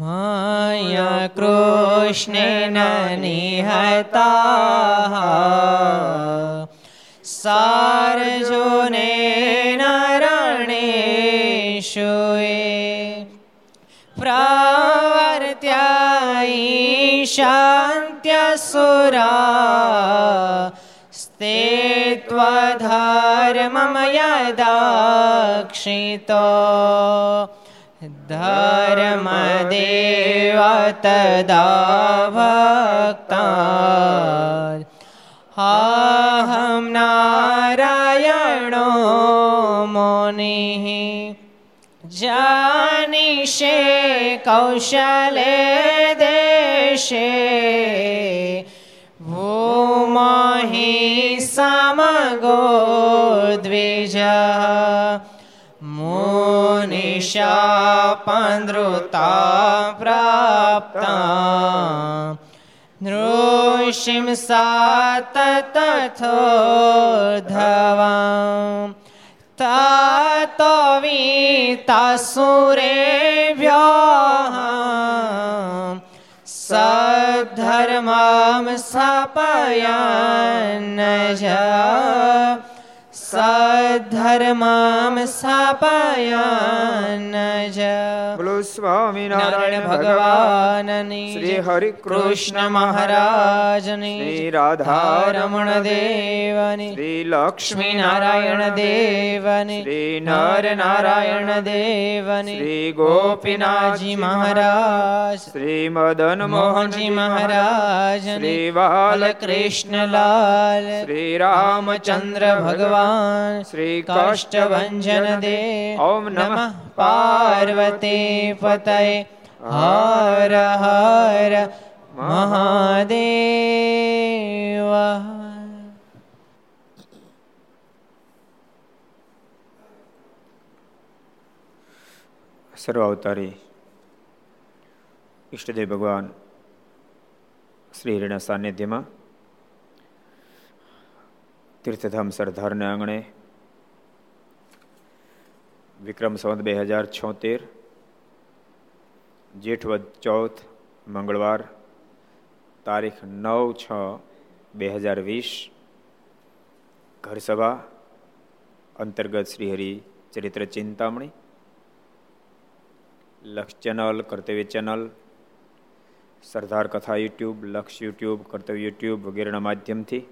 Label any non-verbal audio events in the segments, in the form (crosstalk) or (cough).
मया कृष्णेन निहता सार्जुनेन रणेषु प्रवर्त्यायि शान्त्यसुरा स्ते त्वधर्मं यदाक्षितो धर्मदेव तदा भक्ता अहं नारायणो मुनिः जानिषे कौशले देशे भूमहि समगो द्विजः પાંદૃતા પ્રાપ્તા નૃષિમ સાતતથોર્ધવા તતો વિતાસુરેભ્યઃ સદ્ધર્મામ સ્થાપયન્નજ સધર્મામ સ્થાપયાન જ બોલો સ્વામિનારાયણ ભગવાનની શ્રી હરિ કૃષ્ણ મહારાજની શ્રી રાધા રમણ દેવની શ્રી લક્ષ્મી નારાયણ દેવની શ્રી નર નારાયણ દેવની શ્રી ગોપીનાથજી મહારાજ શ્રી મદન મોહનજી મહારાજ શ્રી બાલ કૃષ્ણલાલ શ્રી રામચંદ્ર ભગવાન શ્રી કાષ્ટભંજન દે ઓમ નમઃ પાર્વતી પતય હર હર મહાદેવ સર્વ અવતારી ઈષ્ટદેવ ભગવાન શ્રી હરિના સાનિધ્યમાં તીર્થધામ સરદારને આંગણે. વિક્રમ સંવત બે હજાર છોતેર જેઠવદ ચૌથ મંગળવાર, તારીખ નવ છ બે હજાર વીસ. ઘરસભા, અંતર્ગત શ્રીહરિ ચરિત્ર ચિંતામણી. લક્ષ ચેનલ, કર્તવ્ય ચેનલ, સરદાર કથા યુટ્યુબ, લક્ષ યુટ્યુબ, કર્તવ્ય યુટ્યુબ વગેરેના માધ્યમથી.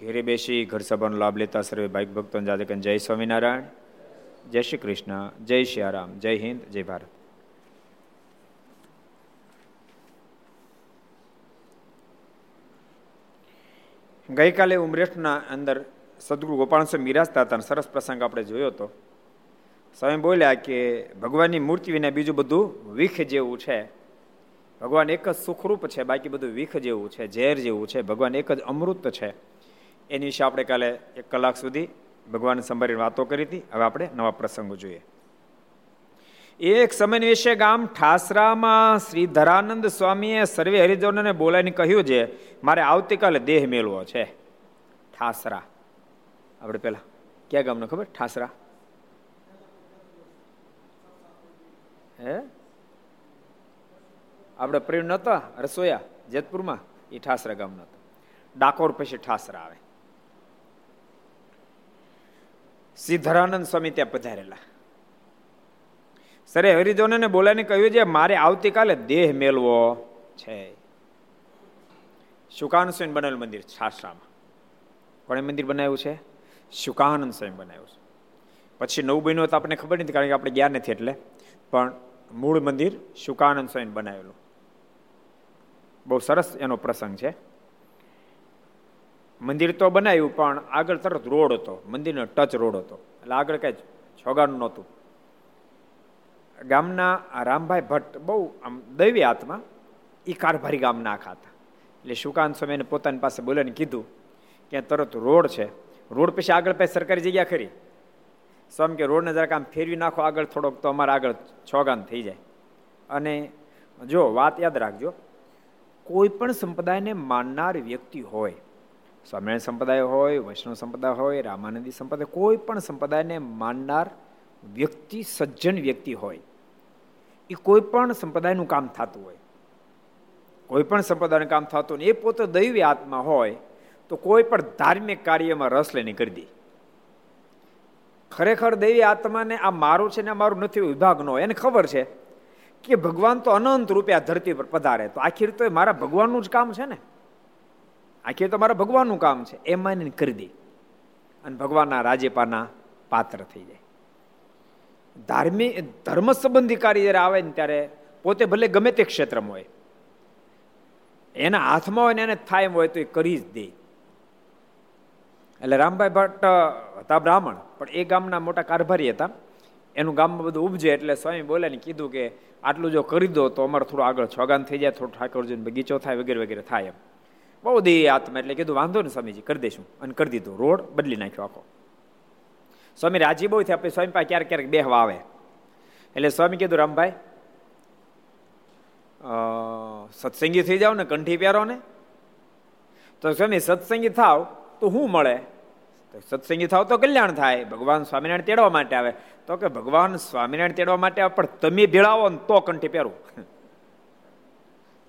ઘેરે બેસી ઘર સભાનો લાભ લેતા સર્વે ભાઈ ભક્તો જાદકન જય સ્વામિનારાયણ, જય શ્રી કૃષ્ણ, જય શ્રી રામ જય હિન્દ, જય ભારત. ગઈકાલે ઉમરેઠના અંદર સદગુરુ ગોપાલ મિરાજતા હતા સરસ પ્રસંગ આપણે જોયો હતો. સ્વામી બોલ્યા કે, ભગવાનની મૂર્તિ વિના બીજું બધું વિખ જેવું છે. ભગવાન એક જ સુખરૂપ છે, બાકી બધું વિખ જેવું છે, ઝેર જેવું છે. ભગવાન એક જ અમૃત છે. એની વિશે આપણે કાલે એક કલાક સુધી ભગવાન સંભાળીને વાતો કરી હતી. હવે આપણે નવા પ્રસંગો જોઈએ. એક સમય વિશે ગામ ઠાસરામાં શ્રી ધરાનંદ સ્વામીએ સર્વે હરિજનોને બોલાવીને કહ્યું છે, મારે આવતીકાલે દેહ મેળવો છે. ઠાસરા. આપણે પેલા ક્યાં ગામનો ખબર? ઠાસરા. હે? આપણે પ્રેમ નહોતા, રસોયા, જેતપુરમાં? એ ઠાસરા ગામ નહોતા ડાકોર પછી ઠાસરા આવે. સિદ્ધરાનંદ સ્વામી ત્યાં પધારેલા. સરે હરિજનોને બોલાવીને કહ્યું છે, મારે આવતીકાલે દેહ મેળવો છે. શુકાનંદ સ્વામી બનાવેલું મંદિર છાસરામાં. કોણે મંદિર બનાવ્યું છે? શુકાનંદ સ્વામી બનાવ્યું છે. પછી નવું બન્યું તો આપણને ખબર નથી, કારણ કે આપણે ગયા નથી એટલે. પણ મૂળ મંદિર શુકાનંદ સ્વામી બનાવેલું. બહુ સરસ એનો પ્રસંગ છે. મંદિર તો બનાવ્યું, પણ આગળ તરત રોડ હતો. મંદિરનો ટચ રોડ હતો. એટલે આગળ કઈ છોગાનું નહોતું. ગામના રામભાઈ ભટ્ટ બહુ આમ દૈવી આત્મા એ કારભારી ગામના આખા હતા. એટલે શુકાંત સ્વામીને પોતાની પાસે બોલાવીને કીધું કે તરત રોડ છે. રોડ પછી આગળ પછી સરકારી જગ્યા ખરી. સ્વામી કે રોડને જરાક આમ ફેરવી નાખો, આગળ થોડોક તો અમારે આગળ છોગાન થઈ જાય. અને જો વાત યાદ રાખજો, કોઈ પણ સંપ્રદાયને માનનાર વ્યક્તિ હોય સ્વામિનારાયણ સંપ્રદાય હોય, વૈષ્ણવ સંપ્રદાય હોય, રામાનંદી સંપ્રદાય, કોઈ પણ સંપ્રદાયને માનનાર વ્યક્તિ, સજ્જન વ્યક્તિ હોય, એ કોઈ પણ સંપ્રદાયનું કામ થતું હોય, કોઈ પણ સંપ્રદાયનું કામ થતું એ પોતે દૈવી આત્મા હોય, તો કોઈ પણ ધાર્મિક કાર્યમાં રસ લઈને કરી દે. ખરેખર દૈવી આત્માને આ મારું છે ને મારું નથી વિભાગ ન હોય. એને ખબર છે કે ભગવાન તો અનંત રૂપે આ ધરતી પર પધારે. તો આખી રીતે મારા ભગવાનનું જ કામ છે ને? આખી તો મારા ભગવાનનું કામ છે. એમ માનીને કરી દે. અને ભગવાનના રાજેપાના પાત્ર થઈ જાય. ધાર્મિક ધર્મ સંબંધી કાર્ય જ્યારે આવે ને ત્યારે પોતે ભલે ગમે તે ક્ષેત્રમાં હોય, એના હાથમાં હોય ને એને થાય હોય તો એ કરી જ દે. એટલે રામભાઈ ભટ્ટ હતા બ્રાહ્મણ, પણ એ ગામના મોટા કારભારી હતા. એનું ગામમાં બધું ઉપજે એટલે સ્વામી બોલે ને કીધું કે આટલું જો કરી દો તો અમારે થોડું આગળ છોગાન થઈ જાય, થોડું ઠાકોરજીનો બગીચો થાય વગેરે વગેરે થાય એમ. બહુ દે આત્મા એટલે કીધું, વાંધો ને સ્વામીજી, કરી દઈશું. અને કરી દીધું. રોડ બદલી નાખ્યો આખો. સ્વામી રાજી બહુ થયા, પછી સ્વામી પાસે ક્યારેક ક્યારેક બેહવા આવે. એટલે સ્વામી કીધું, રામભાઈ સત્સંગી થઈ જાઓ ને, કંઠી પહેરો ને. તો સ્વામી, સત્સંગી થાવ તો શું મળે? સત્સંગી થાવ તો કલ્યાણ થાય. ભગવાન સ્વામિનારાયણ તેડવા માટે આવે. તો કે, ભગવાન સ્વામિનારાયણ તેડવા માટે આવે, પણ તમે ભેળાવો ને તો કંઠી પહેરું.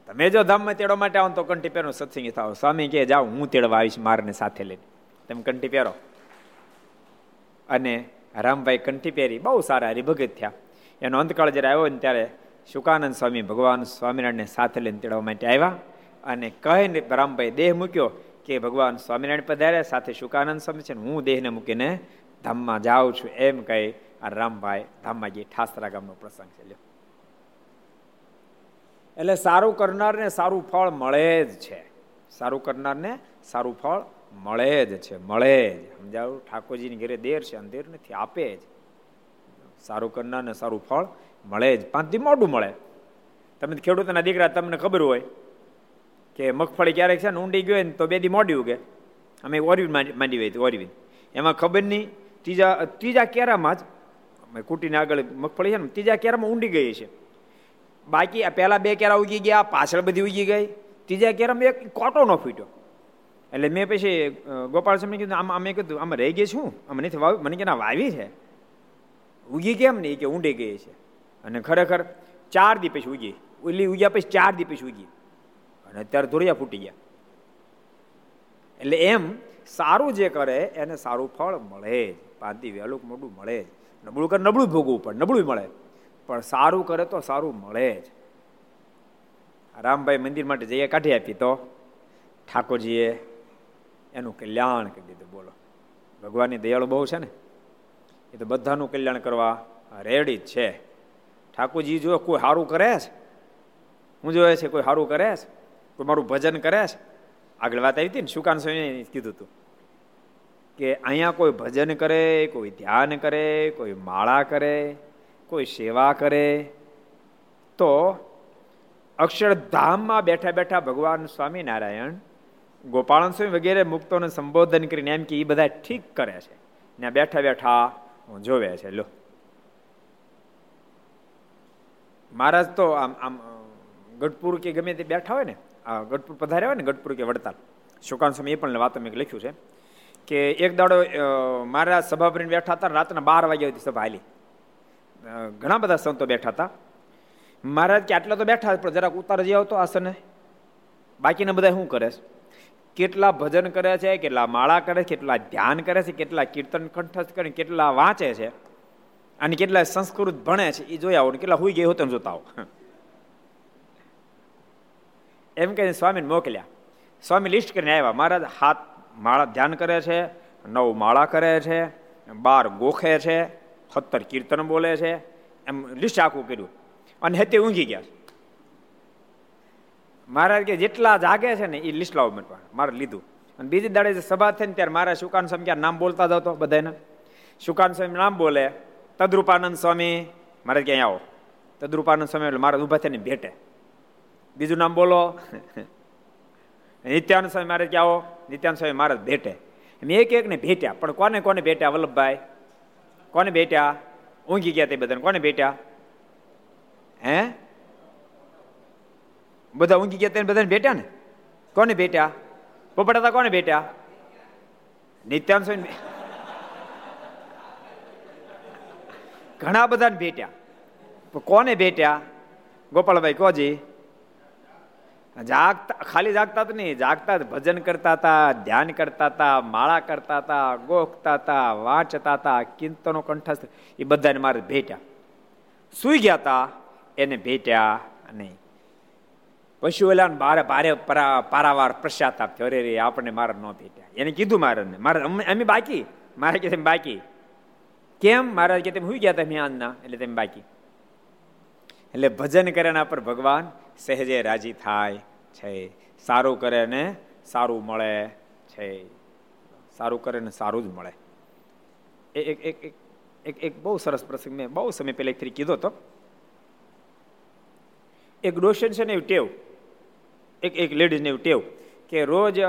તમે જો ધામમાં તેડવા માટે આવો તો કંઠી પહેરો સત્સંગી થાવ. સ્વામી કે જાઓ, હું તેડવા આવીશ મારને સાથે લઈને. તમે કંઠી પહેરો. અને રામભાઈ કંઠી પહેરી બહુ સારા હરિભગત થયા. એનો અંતકાળ જ્યારે આવ્યો ને ત્યારે શુકાનંદ સ્વામી ભગવાન સ્વામિનારાયણને સાથે લઈને તેડવા માટે આવ્યા અને કહીને રામભાઈ દેહ મૂક્યો કે ભગવાન સ્વામિનારાયણ પધાર્યા, સાથે શુકાનંદ સ્વામી છે હું દેહને મૂકીને ધામમાં જાઉં છું એમ કહી આ રામભાઈ ધામમાં જે ઠાસરા ગામનો પ્રસંગ છે લ્યો એટલે સારું કરનારને સારું ફળ મળે જ છે. સારું કરનારને સારું ફળ મળે જ છે, મળે જ. સમજાવું ઠાકોરજીની ઘરે દેર છે અંધેર નથી, આપે જ. સારું કરનારને સારું ફળ મળે જ. પાંચથી મોડું મળે. તમે ખેડૂતના દીકરા, તમને ખબર હોય કે મગફળી ક્યારેક છે ને ઊંડી ગયો ને તો બે દી મોડી ઉગે. અમે ઓરવી માંડી હોય ઓરવી એમાં ખબર નહીં, ત્રીજા ત્રીજા કેરામાં જ કૂટીને આગળ મગફળી છે ને, ત્રીજા કેરામાં ઊંડી ગઈ છે. બાકી આ પહેલા બે કેરા ઉગી ગયા, પાછળ બધી ઉગી ગઈ. ત્રીજા કેરામાં એક કોટો ન ફૂટ્યો. એટલે મેં પછી ગોપાલ સ્વામી કીધું, આમ અમે કીધું, આમાં રહી ગઈ છું? અમે નથી વાવી? મને કે ના, વાવી છે. ઉગી કેમ નહીં? કે ઊંડી ગઈ છે. અને ખરેખર ચાર દી પછી ઉગી. ઓલી ઉગ્યા પછી ચાર દી પછી ઉગી. અને અત્યારે ધોરિયા ફૂટી ગયા. એટલે એમ સારું જે કરે, એને સારું ફળ મળે જ. દી વહેલું મોટું મળે જ. નબળું કરે, નબળું ભોગવું પડે નબળું મળે. પણ સારું કરે તો સારું મળે જ. રામભાઈ મંદિર માટે જઈએ, કાઢી આપી તો. ઠાકોરજીએ એનું કલ્યાણ કરી દીધું, બોલો. ભગવાનની દયાળુ બહુ છે ને? એ તો બધાનું કલ્યાણ કરવા રેડી જ છે. ઠાકોરજી જો કોઈ સારું કરે છે? હું જોયે છે, કોઈ સારું કરે છે? કોઈ મારું ભજન કરે છે? આગળ વાત આવી હતી ને સુકાન સ્વામી કીધું હતું કે અહીંયા કોઈ ભજન કરે, કોઈ ધ્યાન કરે, કોઈ માળા કરે કોઈ સેવા કરે, તો અક્ષરધામમાં બેઠા બેઠા ભગવાન સ્વામિનારાયણ ગોપાળન સ્વામી વગેરે મુક્તોને સંબોધન કરીને એમ કે એ બધા ઠીક કરે છે. ને બેઠા બેઠા જોવે છે, લો. મહારાજ તો આમ આમ ગઢપુર કે ગમે તે બેઠા હોય ને, આ ગઢપુર પધાર્યા હોય ને, ગઢપુર કે વડતાલ. શુકાન સ્વામી એ પણ વાતો મેં લખ્યું છે કે એક દાડો મહારાજ સભા ભરીને બેઠા હતા રાતના બાર વાગ્યા હતી સભા હાલી. ઘણા બધા સંતો બેઠા હતા. મહારાજ કે આટલા તો બેઠા પણ જરાક ઉતાર જઈ આવતો આસને. બાકીના બધા શું કરે છે? કેટલા ભજન કરે છે, કેટલા માળા કરે છે, કેટલા ધ્યાન કરે છે, કેટલા કીર્તન કંઠસ્થ કરે, કેટલા વાંચે છે, અને કેટલા સંસ્કૃત ભણે છે એ જોયા આવો કેટલા હુઈ ગયો હોતો જોતા આવો (laughs) એમ કહીને સ્વામીને મોકલ્યા. સ્વામી લિસ્ટ કરીને આવ્યા. મહારાજ હાથ માળા ધ્યાન કરે છે, નવ માળા કરે છે, બાર ગોખે છે સત્તર કીર્તન બોલે છે, એમ લિસ્ટ આખું કર્યું. અને હેતે ઊંઘી ગયા મહારાજ કે જેટલા જાગે છે ને એ લિસ્ટ લાવો મને મારે લીધું. અને બીજી દાડે જે સભા થઈ ને ત્યારે મારા શુકાન સ્વામી ક્યાં નામ બોલતા જતો બધાને શુકાન સ્વામી નામ બોલે, તદ્રુપાનંદ સ્વામી. મારે ક્યાં આવો. તદ્રુપાનંદ સ્વામી એટલે મારા ઊભા થઈને ભેટે. બીજું નામ બોલો, (laughs) નિત્યાનંદ સ્વામી મારે ક્યાં આવો. નિત્યાનંદ સ્વામી મહારાજ ભેટે. મેં એક એક ને ભેટ્યા, પણ કોને કોને ભેટ્યા, વલ્લભભાઈ? કોને ભેટ્યા? ઊંઘી ગયા તે બધાને. કોને ભેટ્યા? હે? બધા ઊંઘી ગયા તેને બધાને ભેટ્યા ને? કોને ભેટ્યા? પોપટ હતા કોને ભેટ્યા? નિત્યાન સ્વામી ઘણા બધાને ભેટ્યા. કોને ભેટ્યા? ગોપાલભાઈ કોજી જાગતા, ખાલી જાગતા જ નહીં, જાગતા ભજન કરતા હતા ધ્યાન કરતા હતા માળા કરતા હતા ગોખતા હતા વાંચતા હતા કીર્તનો કંઠસ્થ, એ બધાને મારે ભેટ્યા. સુઈ ગયા હતા એને ભેટ્યા નહીં. પશુ ઓલાને બારે ભારે પારાવાર પશ્ચાતાપ થયો રે આપણને મારે ન ભેટ્યા. એને કીધું મારે મારે, અમે બાકી. મારે કે બાકી. કેમ? મારા કે તમે સુઈ ગયા તમે આજના, એટલે તમે બાકી. એટલે ભજન કરે એના પર ભગવાન સહેજે રાજી થાય છે. સારું કરે ને સારું મળે છે. સારું કરે ને સારું જ મળે. એક એક એક એક બહુ સરસ પ્રસંગ મેં બહુ સમય પહેલા એક કીધો હતો. એક ડોશન છે ને એવું ટેવ. એક એક લેડીઝને એવું ટેવ કે રોજ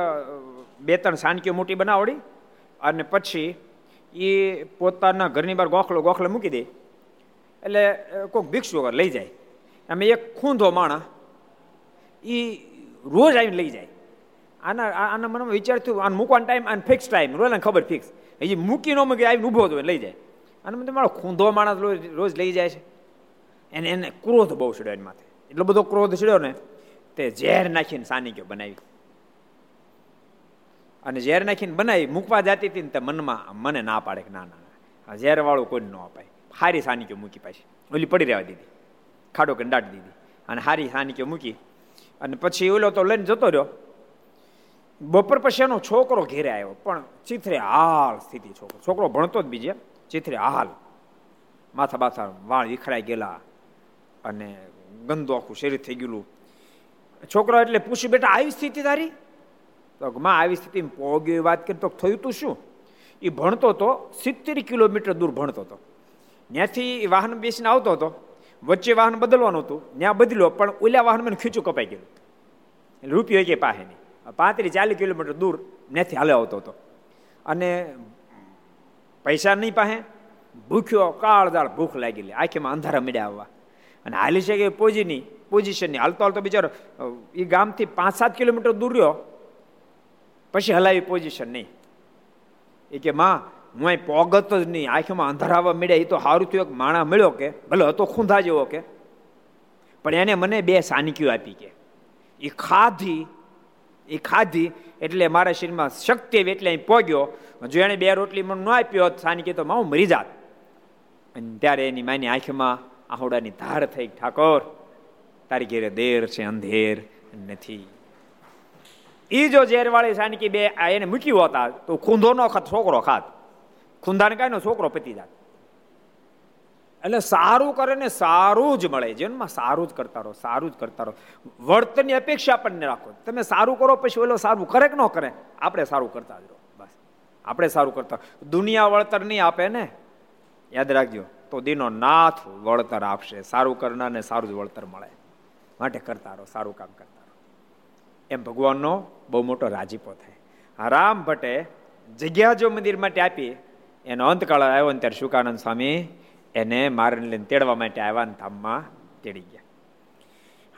બે, ત્રણ સાનકીઓ મોટી બનાવડી અને પછી એ પોતાના ઘરની બહાર ગોખલો ગોખલો મૂકી દે. એટલે કોઈક ભિક્ષુ વગર લઈ જાય. અમે એક ખૂંધો માણા એ રોજ આવીને લઈ જાય. આના આના મનમાં વિચાર થયું, આને મૂકવાનો ટાઈમ આને ફિક્સ ટાઈમ રોજ ખબર ફિક્સ હજી મૂકી ન મૂકી આવીને ઊભો હતો લઈ જાય. અને મને મારો ખૂંધો માણસ રોજ લઈ જાય છે. એને એને ક્રોધ બહુ ચડ્યો એની માથે. એટલો બધો ક્રોધ ચડ્યો ને, તે ઝેર નાખીને સાનિક્યો બનાવી. અને ઝેર નાખીને બનાવી, મૂકવા જતી હતી ને તે મનમાં, મને ના પાડે કે ના ના ઝેરવાળું કોઈને કોઈ ન અપાય. હારી સાનિક્યો મૂકી પાછી. ઓલી પડી રહેવા દીધી. ખાડો કે દાટી દીધી. અને હારી સાનિક્યો મૂકી. અને પછી ઓલો તો લઈને જતો રહ્યો. બપોર પછી એનો છોકરો ઘેરે આવ્યો. પણ ચિથરે હાલ સ્થિતિ છોકરો. છોકરો ભણતો જ બીજે. ચિથરે હાલ માથા બાથા વાળ વિખરાઈ ગયેલા. અને ગંદુ આખું શરીર થઈ ગયેલું. છોકરો એટલે પૂછ્યું, બેટા, આવી સ્થિતિ તારી? તો માં, આવી સ્થિતિ પોગ્યો વાત કરી. તો થયું તું શું? એ ભણતો તો સિત્તેર કિલોમીટર દૂર ભણતો હતો ત્યાંથી વાહન બેસીને આવતો હતો, વચ્ચે વાહન બદલવાનું હતું ત્યાં બદલ્યો, પણ ઓલા વાહન મને ખીચું કપાઈ ગયું. એટલે રૂપિયો કે પાસે નહીં પાંત્રીસ ચાલીસ કિલોમીટર દૂર ત્યાંથી હાલે આવતો હતો. અને પૈસા નહીં પાસે, ભૂખ્યો, કાળ દાળ ભૂખ લાગેલી આંખીમાં અંધારા મળ્યા આવવા. અને હાલી છે કે પોજીની, પોઝિશનની. હાલતો હાલતો બિચારો એ ગામથી પાંચ સાત કિલોમીટર દૂર રહ્યો. પછી હલાવી પોઝિશન નહીં. એ કે, માં હું પોગત જ નહીં. આંખમાં અંધારાવા મળ્યા. એ તો સારું થયું. એક માણા મળ્યો કે, ભલે હતો ખૂંધા જેવો કે. પણ એને મને બે સાનિકીઓ આપી કે. એ ખાધી એ ખાધી એટલે મારા શરીરમાં શક્તિ આવી એટલે અહીં પોગ્યો. જો એને બે રોટલી મને ન આપ્યો સાનિકી તો હું મરી જાત. અને ત્યારે એની માની આંખમાં આહોડાની ધાર થઈ. ઠાકોર, તારી ઘેરે દેર છે, અંધેર નથી. એ જો ઝેરવાળી સાનકી બે એને મૂકી હોતા તો ખૂંધો નો ખાત, છોકરો ખાત. ખૂંધાને કાંઈ નો છોકરો પતી જાત. એટલે સારું કરે ને સારું જ મળે. જીવનમાં સારું જ કરતા રહો, સારું જ કરતા રહો. વર્તનની અપેક્ષા આપણને રાખો. તમે સારું કરો પછી ઓલો સારું કરે કે ન કરે? આપણે સારું કરતા જ રહો. બસ. આપણે સારું કરતા દુનિયા વળતર નહીં આપે ને? યાદ રાખજો. તો દીનો નાથ વળતર આપશે. સારું કરનારને સારું જ વળતર મળે. માટે કરતા રહો, સારું કામ કરતા રહો. એમ ભગવાનનો બહુ મોટો રાજીપો થાય. રામ ભટ્ટે જગ્યા જો મંદિર માટે આપી એનો અંતકાળ આવ્યો ને ત્યારે શુકાનંદ સ્વામી એને મારને લઈને તેડવા માટે આવ્યા ને ધામમાં તેડી ગયા.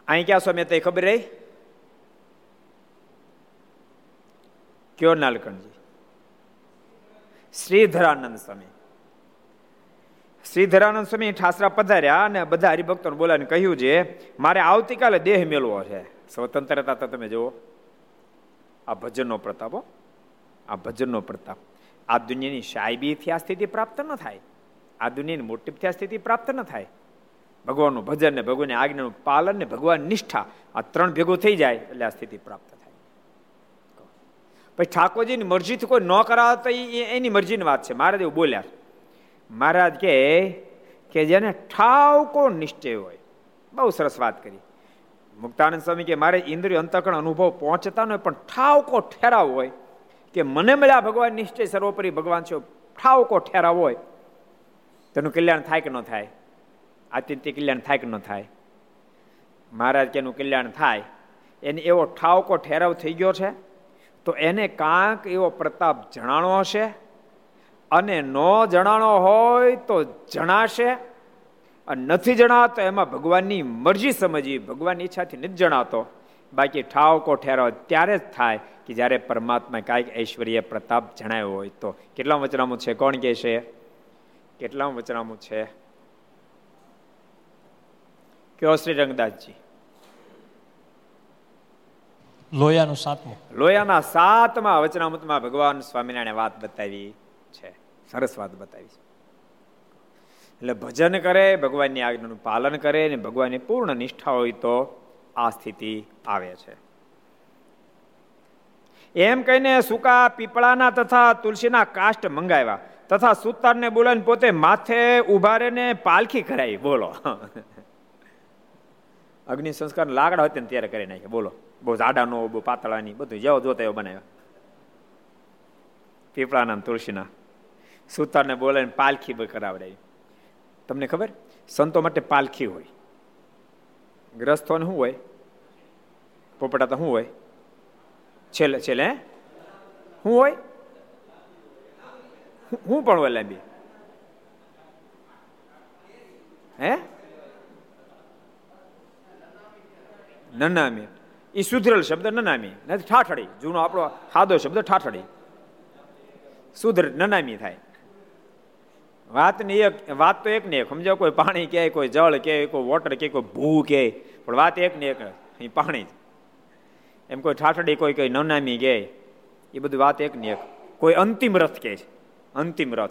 અહીં ક્યાં સ્વામી તો ખબર રહી? કયો નાલકણજી? શ્રીધરાનંદ સ્વામી. શ્રીધરાનંદ સ્વામી ઠાસરા પધાર્યા અને બધા હરિભક્તોને બોલાવીને કહ્યું છે, મારે આવતીકાલે દેહ મેળવો છે. સ્વતંત્રતા તો તમે જુઓ. આ ભજનનો પ્રતાપ આ ભજનનો પ્રતાપ. આ દુનિયાની સાહેબીથી આ સ્થિતિ પ્રાપ્ત ન થાય. આ દુનિયાની મોટી આ સ્થિતિ પ્રાપ્ત ન થાય. ભગવાનનું ભજન ને ભગવાનની આજ્ઞાનું પાલન ને ભગવાન નિષ્ઠા આ ત્રણ ભેગું થઈ જાય એટલે આ સ્થિતિ પ્રાપ્ત થાય. પછી ઠાકોરજીની મરજીથી કોઈ ન કરાવે તો એની મરજીની વાત છે. મહારાજ બોલ્યા મહારાજ કે કે જેને ઠાવકો નિશ્ચય હોય. બહુ સરસ વાત કરી. મુક્તાનંદ સ્વામી કે, મારે ઇન્દ્રિય અંતકણ અનુભવ પહોંચતા ન હોય, પણ ઠાવકો ઠેરાવ હોય. કે મને મળ્યા ભગવાન નિશ્ચય સર્વોપરી ભગવાન છે. ઠાવકો ઠેરાવ હોય. તેનું કલ્યાણ થાય કે ન થાય? આત્યંતિક કલ્યાણ થાય કે ન થાય? મહારાજ કે એનું કલ્યાણ થાય? એને એવો ઠાવકો ઠેરાવ થઈ ગયો છે? તો એને કાંક એવો પ્રતાપ જણાણો હશે? અને ન જણાણો હોય તો જણાશે? અને નથી જણાતો, એમાં ભગવાનની મરજી સમજી ભગવાનની ઈચ્છાથી નથી જણાતો. બાકી ઠાવકો ઠેરાવ ત્યારે જ થાય કે જ્યારે પરમાત્મા કાંઈક ઐશ્વર્ય પ્રતાપ જણાયો હોય તો. કેટલા વચનામું છે? કોણ કે છે? કેટલા વચનામું છે? કયો શ્રી રંગદાસજી? લોયાનું સાતમું. લોયાના સાતમા વચનામૃતમાં ભગવાન સ્વામિનારાયણ વાત બતાવી છે. સરસ વાત બતાવી છે. એટલે ભજન કરે ભગવાનની આજ્ઞાનું પાલન કરે અને ભગવાનની પૂર્ણ નિષ્ઠા હોય તો આ સ્થિતિ આવે છે. એમ કહીને સુકા પીપળાના તથા તુલસીના કાષ્ટ મંગાવ્યા તથા સુતારને બોલાવીને પોતે માથે ઊભા રહીને પાલખી કરાવી. બોલો. (laughs) અગ્નિ સંસ્કાર લાકડા હોય ત્યારે કરી નાખે બોલો. બહુ જાડાનો બહુ પાતળાની, બધું જેવો જોતા એવો બનાવ્યા. પીપળાના તુલસીના. સુતારને બોલાવીને પાલખી કરાવડાવી. તમને ખબર? સંતો માટે પાલખી હોય. ગ્રસ્તોને શું હોય? પોપટા તો શું હોય? છેલ્લે છેલ્લે શું હોય? હું પણ હોય લાંબી. હે? નનામી. એ સુધરેલ શબ્દ નનામી. નથી, ઠાઠડી. જૂનો આપણો ખાધો શબ્દ ઠાઠડી. સુધર, નનામી થાય. વાત ને એક, વાત તો એક ને એક. સમજો કોઈ પાણી કે કોઈ જળ કે કોઈ વોટર કે કોઈ ભૂ કે પણ વાત એક. ને એક પાણી એમ કોઈ ઠાઠડી કોઈ કોઈ નનામી ગે એ બધું વાત એક ને એક. કોઈ અંતિમ રથ કે છે. અંતિમ રથ.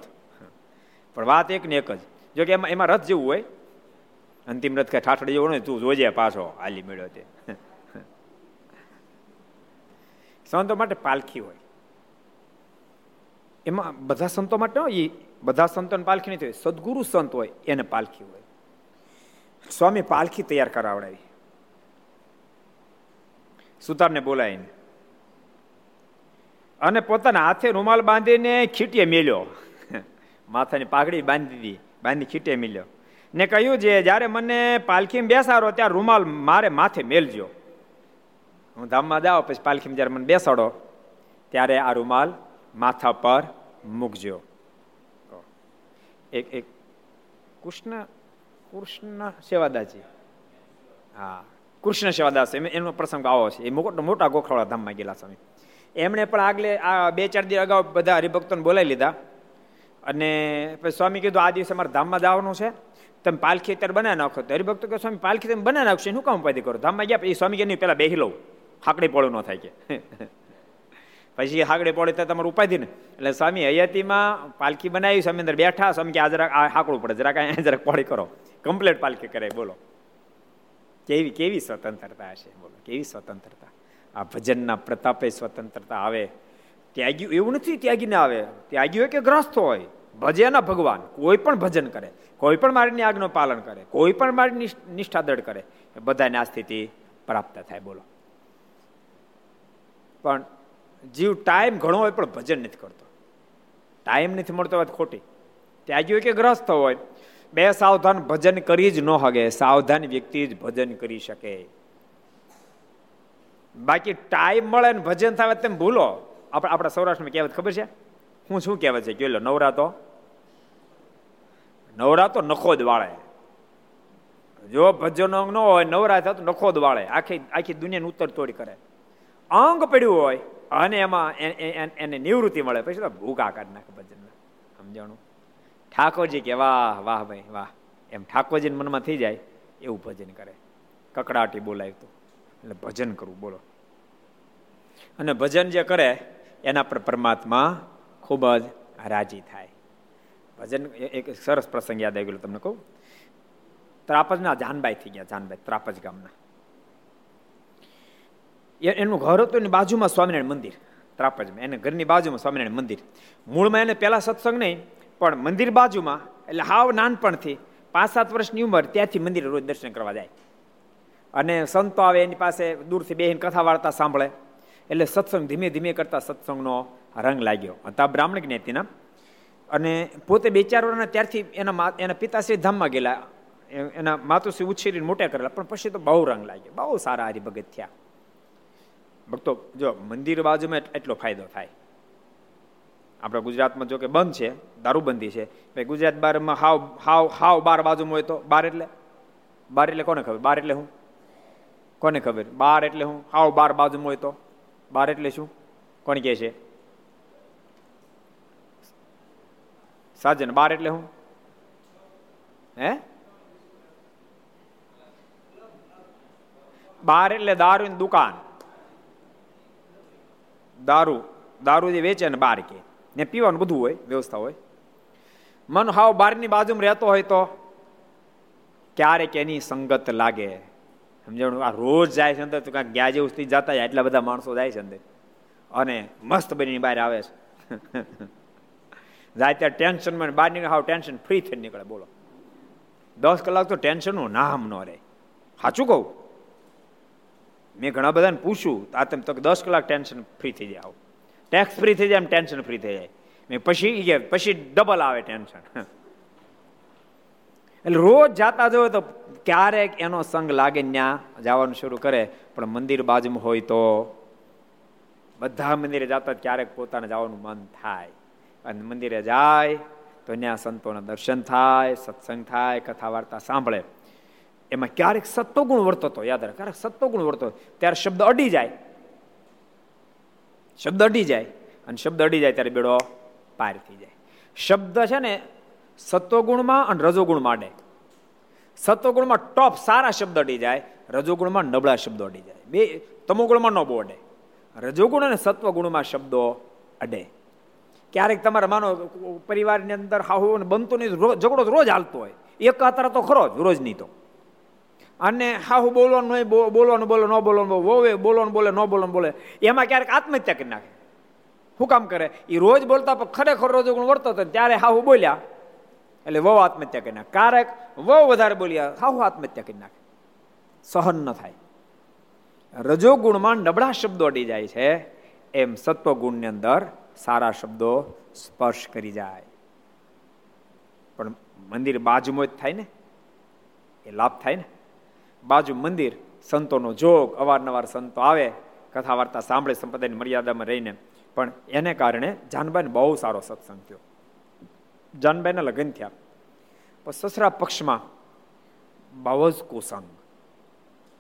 પણ વાત એક ને એક જ. જો કે એમાં એમાં રથ જેવું હોય. અંતિમ રથ કે ઠાઠડી જેવું ને, તું જોજે પાછો આલી મેળ્યો તે. સંતો માટે પાલખી હોય. એમાં બધા સંતો માટે એ બધા સંતોને પાલખી નથી હોય. સદગુરુ સંત હોય, એને પાલખી હોય. સ્વામી પાલખી તૈયાર કરાવડાવી. સુતારને બોલાવીને. અને પોતાના હાથે રૂમાલ બાંધીને ખીટીએ મેલ્યો. માથાની પાઘડી બાંધી દીધી, બાંધી ખીટીએ મેલ્યો. ને કહ્યું છે જ્યારે મને પાલખીમાં બેસાડો, ત્યારે રૂમાલ મારે માથે મેલજો. હું ધામમાં જાઉં, પછી પાલખીમાં જ્યારે મને બેસાડો, ત્યારે આ રૂમાલ માથા પર મૂકજો. એક એક કૃષ્ણ કૃષ્ણ સેવાદાજી હા. કૃષ્ણ સેવાદાસ એનો પ્રસંગ આવો છે. એ મોટા ગોખવાળા ધામમાં ગયેલા સ્વામી. એમણે પણ આગલે આ બે ચાર દિવસ અગાઉ બધા હરિભક્તોને બોલાવી લીધા. અને પછી સ્વામી કીધું, આ દિવસે અમારે ધામમાં જવાનું છે. તમે પાલખી અત્યારે બનાવી નાખો. તો હરિભક્તો કે સ્વામી, પાલખી તમે બનાવી નાખશો? શું કામ ઉપાધિ કરો. ધામમાં ગયા પછી સ્વામી કે પેલા બેહી લઉં. હાકડી પોળું ન થાય કે. (laughs) પછી હાકડી પોળે તો તમારું ઉપાધિ ને. એટલે સ્વામી હયાતીમાં પાલખી બનાવી, સ્વામી અંદર બેઠા. સ્વામી કે આ જરાક આ હાકડું પડે. જરાક અહીંયા જરાક પોળી કરો. કમ્પ્લેટ પાલખી કરે બોલો. કેવી કેવી સ્વતંત્રતા હશે? બોલો, કેવી સ્વતંત્રતા? આ ભજનના પ્રતાપે સ્વતંત્રતા આવે. ત્યાગ્યું એવું નથી ત્યાગીને આવે. ત્યાગી હોય કે ગ્રસ્ત હોય? ભજેના ભગવાન. કોઈ પણ ભજન કરે. કોઈ પણ મારીની આજ્ઞનું પાલન કરે. કોઈ પણ મારી નિષ્ઠા દળ કરે. બધાને આ સ્થિતિ પ્રાપ્ત થાય. બોલો. પણ જીવ ટાઈમ ઘણો હોય પણ ભજન નથી કરતો. ટાઈમ નથી મળતો વાત ખોટી. ત્યાગી હોય કે ગ્રસ્ત હોય બે સાવધાન ભજન કરી જ ન હગે, સાવધાન વ્યક્તિ જ ભજન કરી શકે. બાકી ટાઈમ મળે ને ભજન થાય તેમ ભૂલો. આપણે આપણા સૌરાષ્ટ્રમાં કહેવત ખબર છે? હું શું કહેવત છે? કે નવરાતો નવરાતો નખો જ વાળે. જો ભજનો ન હોય, નવરા તો નખો જ વાળે. આખી આખી દુનિયાનું ઉત્તર તોડી કરે. અંગ પડ્યું હોય, અને એમાં એને નિવૃત્તિ મળે. પછી તો ભૂકા કાઢ નાખે ભજનમાં. સમજાણું? ઠાકોરજી કે, વાહ વાહ ભાઈ, વાહ. એમ ઠાકોરજી મનમાં થઈ જાય, એવું ભજન કરે. કકડાટી બોલાય તો. એટલે ભજન કરવું બોલો. અને ભજન જે કરે, એના પર પરમાત્મા ખૂબ જ રાજી થાય. ભજન એક સરસ પ્રસંગ યાદ આવી ગયો તમને કહું. ત્રાપજના જાનબાઈ થઈ ગયા, જાનબાઈ, ત્રાપજ ગામના. એનું ઘર હતું એની બાજુમાં સ્વામિનારાયણ મંદિર, ત્રાપજમાં. એને ઘરની બાજુમાં સ્વામિનારાયણ મંદિર. મૂળમાં એને પહેલા સત્સંગ નહીં પણ મંદિર બાજુમાં, એટલે હાવ નાનપણથી પાંચ સાત વર્ષની ઉંમર, ત્યાંથી મંદિરે રોજ દર્શન કરવા જાય. અને સંતો આવે એની પાસે, દૂરથી બેહીને કથા વાર્તા સાંભળે. એટલે સત્સંગ ધીમે ધીમે કરતા સત્સંગનો રંગ લાગ્યો. હતા બ્રાહ્મણ જ્ઞાતિના. અને પોતે બે ચાર વર્ષના ત્યારથી એના એના પિતાશ્રી ધામમાં ગયેલા. એના માતુશ્રી ઉછેરીને મોટા કરેલા. પણ પછી તો બહુ રંગ લાગ્યો. બહુ સારા હરિભગત થયા. ભક્તો, જો મંદિર બાજુમાં એટલો ફાયદો થાય. આપણા ગુજરાતમાં જો કે બંધ છે, દારૂબંધી છે. ભાઈ, ગુજરાત બારમાં હાવ હાવ હાવ બાર બાજુમાં હોય તો બાર એટલે? બાર એટલે કોને ખબર? બાર એટલે હું? કોને ખબર? બાર એટલે હું? હાવ બાર બાજુમાં હોય તો? બાર એટલે શું? કોણ કહે છે? સાજન, બાર એટલે હું? હે? બાર એટલે દારૂની દુકાન. દારૂ દારૂ જે વેચે ને બાર કે. ને પીવાનું બધું હોય, વ્યવસ્થા હોય. મન હાવ બારની બાજુમાં રહેતો હોય તો ક્યારેક એની સંગત લાગે. સમજણ? આ રોજ જાય છે અંદર, તો કાંઈક ગયા જેવું સ્થિતિ જતા જાય એટલા બધા માણસો જાય છે અંદર. અને મસ્ત બનીને બહાર આવે છે. જાય ત્યાં ટેન્શનમાં બહાર નીકળે હાવ ટેન્શન ફ્રી થઈને નીકળે, બોલો. દસ કલાક તો ટેન્શનનું નામ ન રહે. સાચું કહું? મેં ઘણા બધાને પૂછ્યું, આ તમે તો દસ કલાક ટેન્શન ફ્રી થઈ જાય ટેક્સ ફ્રી થઈ જાય એમ ટેન્શન ફ્રી થઈ જાય. પછી પછી ડબલ આવે ટેન્શન એટલે રોજ જાતા જોયો તો ક્યારેક એનો સંગ લાગે ત્યાં જવાનું શરૂ કરે, પણ મંદિર બાજુમાં હોય તો બધા મંદિરે જતા ક્યારેક પોતાને જવાનું મન થાય. અને મંદિરે જાય તો ત્યાં સંતોના દર્શન થાય, સત્સંગ થાય કથા વાર્તા સાંભળે. એમાં ક્યારેક સત્વગુણ વર્તો હતો યાદ રાખ, ક્યારેક સત્વગુણ વર્તો ત્યારે શબ્દ અડી જાય. શબ્દ અડી જાય અને શબ્દ અડી જાય ત્યારે બેડો પાર થઈ જાય. શબ્દ છે ને સત્વગુણમાં અને રજોગુણમાં અડે સત્વગુણમાં ટોપ સારા શબ્દ અડી જાય, રજોગુણમાં નબળા શબ્દો અડી જાય. બે તમોગુણમાં ન બહુ અડે. રજોગુણ અને સત્વગુણમાં શબ્દો અડે. ક્યારેક તમારે માનો પરિવારની અંદર હાહુ બનતું નહીં ઝઘડો રોજ હાલતો હોય. એક અત્યારે તો ખરો જ, રોજ નહીં તો. અને હાહુ બોલવાનું હોય બોલવાનું બોલે, ન બોલવાનું વોવે, બોલવાનું બોલે, ન બોલવાનું બોલે, એમાં ક્યારેક આત્મહત્યા કરી નાખે. શું કામ કરે? એ રોજ બોલતા પણ ખરેખર રોજ વર્તો હતો ત્યારે હાહુ બોલ્યા. એટલે વહુ આત્મહત્યા કરી નાખે. ક્યારેક વહુ વધારે બોલ્યા, હાહુ આત્મહત્યા કરી નાખે. સહન ન થાય. રજોગુણમાં નબળા શબ્દો અડી જાય છે. એમ સત્વગુણની અંદર સારા શબ્દો સ્પર્શ કરી જાય. પણ મંદિર બાજુમાં જ થાય ને? એ લાભ થાય ને? બાજુ મંદિર, સંતોનો જોગ, અવારનવાર સંતો આવે કથા વાર્તા સાંભળે સંપ્રદાયની મર્યાદામાં રહીને. પણ એને કારણે જાનબાઈને બહુ સારો સત્સંગ થયો. જાનબાઈના લગ્ન થયા. પણ સસરા પક્ષમાં બહુ જ કુસંગ,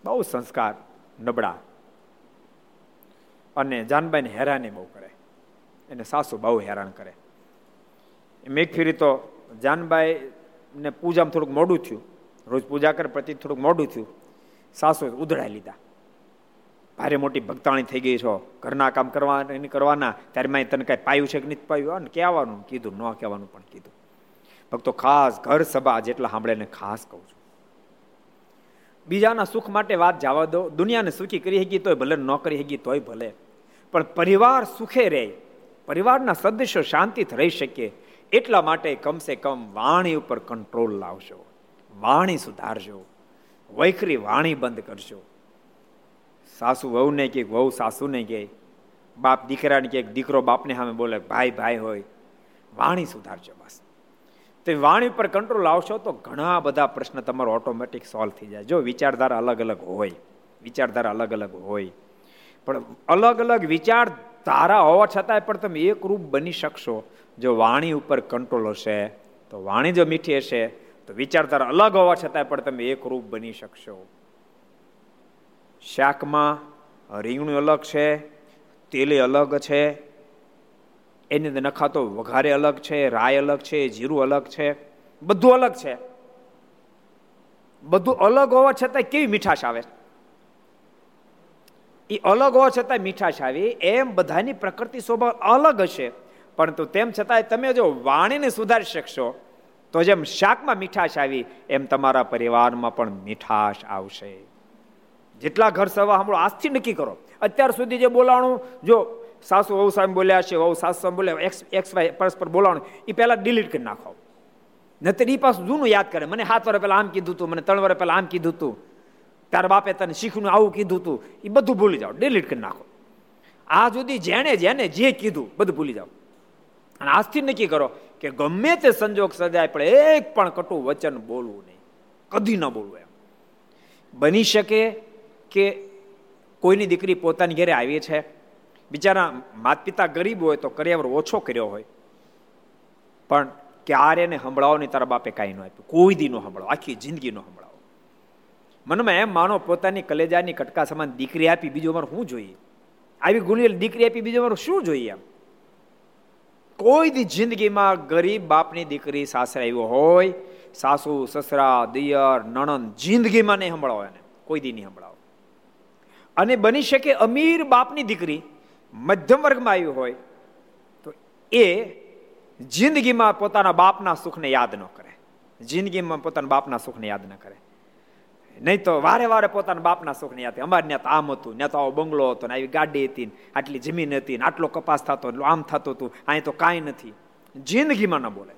બહુ સંસ્કાર, નબળા. અને જાનબાઈને હેરાની બહુ કરે. એને સાસુ બહુ હેરાન કરે. એક ફેરી તો જાનબાઈ ને પૂજામાં થોડુંક મોડું થયું. રોજ પૂજા કરે પ્રતિ થોડુંક મોડું થયું. સાસુ ઉધડાઈ લીધા. ભારે મોટી ભક્તાણી થઈ ગઈ છો. ઘરના કામ કરવા કરવાના, ત્યારે મેં તને કાંઈ પાયું છે કે નથી પાયું? અને કહેવાનું, કીધું, ન કહેવાનું પણ કીધું. ભક્તો ખાસ ઘર સભા જેટલા સાંભળે ખાસ કહું છું. બીજાના સુખ માટે વાત જવા દો. દુનિયાને સુખી કરી શકી તોય ભલે, ન કરી શકી તોય ભલે. પણ પરિવાર સુખે રહે. પરિવારના સદસ્યો શાંતિથી રહી શકે. એટલા માટે કમસે કમ વાણી ઉપર કંટ્રોલ લાવશો વાણી સુધારજો. વૈખરી વાણી બંધ કરશો સાસુ વહુને કે વહુ સાસુને કે, બાપ દીકરાને કે, દીકરો બાપને સામે બોલે, ભાઈ ભાઈ હોય. વાણી સુધારજો બસ. તે વાણી પર કંટ્રોલ આવશો તો ઘણા બધા પ્રશ્ન તમારો ઓટોમેટિક સોલ્વ થઈ જાય. જો વિચારધારા અલગ અલગ હોય, વિચારધારા અલગ અલગ હોય, પણ અલગ અલગ વિચારધારા હોવા છતાંય પણ તમે એક રૂપ બની શકશો. જો વાણી ઉપર કંટ્રોલ હશે, તો વાણી જો મીઠી હશે તો વિચારધારા અલગ હોવા છતાંય પણ તમે એક રૂપ બની શકશો. શાકમાં રીંગણું અલગ છે, તેલે અલગ છે, એની અંદર નખાતો વઘારે અલગ છે રાય અલગ છે, જીરું અલગ છે, બધું અલગ છે. બધું અલગ હોવા છતાં કેવી મીઠાશ આવે? એ અલગ હોવા છતાં મીઠાશ આવી, એમ બધાની પ્રકૃતિ સ્વભાવ અલગ હશે. પરંતુ તેમ છતાંય તમે જો વાણીને સુધારી શકશો તો જેમ શાકમાં મીઠાશ આવી, એમ તમારા પરિવારમાં પણ મીઠાશ આવશે. જેટલા ઘર સવા સાંભળો, આજથી નક્કી કરો. અત્યાર સુધી જે બોલાણું, જો સાસુ વહુ સામે બોલ્યા છે, વહુ સાસુ સામે બોલ્યા, એક્સ એક્સ, વાય, પરસ્પર બોલાણું એ પહેલાં ડિલીટ કરી નાખો. નહીતર એ પાછું જૂનું યાદ કરે. મને સાત વર્ષ પહેલાં આમ કીધું હતું મને ત્રણ વર્ષ પહેલાં આમ કીધું હતું તાર બાપે તને શીખનું આવું કીધું હતું એ બધું ભૂલી જાઓ ડિલીટ કરી નાખો. આ સુધી જેણે જેને જે કીધું, બધું ભૂલી જાઓ. અને આજથી નક્કી કરો કે ગમે તે સંજોગ સર્જાય, પણ એક પણ કટુ વચન બોલવું નહીં. કદી ન બોલવું એમ. બની શકે કે કોઈની દીકરી પોતાની ઘરે આવી છે, બિચારા માતા પિતા ગરીબ હોય તો કર્યાવર ઓછો કર્યો હોય, પણ ક્યારે એને સંભળાવો નહીં તારા બાપે કાંઈ ન આપ્યું. કોઈ દી નો સંભળાવો, આખી જિંદગી નો સંભળાવો. મનમાં એમ માનો, પોતાની કલેજાની કટકા સમાન દીકરી આપી બીજું અમારું શું જોઈએ? આવી ગુણેલ દીકરી આપી બીજું અમારું શું જોઈએ એમ? કોઈ દી જિંદગીમાં ગરીબ બાપની દીકરી સાસરે આવ્યો હોય, સાસુ, સસરા, દિયર, નણંદ જિંદગીમાં નહીં સંભળાવો એને. કોઈ દી નહીં સંભળાવો. અને બની શકે અમીર બાપની દીકરી મધ્યમ વર્ગમાં આવી હોય, તો એ જિંદગીમાં પોતાના બાપના સુખને યાદ ન કરે. જિંદગીમાં પોતાના બાપના સુખને યાદ ન કરે. નહીં તો વારે વારે પોતાના બાપના સુખને યાદ અમારે ત્યાં તો આમ હતું, ત્યાં તો આવો બંગલો હતો ને આવી ગાડી હતી આટલી જમીન હતી ને આટલો કપાસ થતો એટલું આમ થતું હતું, અહીં તો કાંઈ નથી. જિંદગીમાં ન બોલે.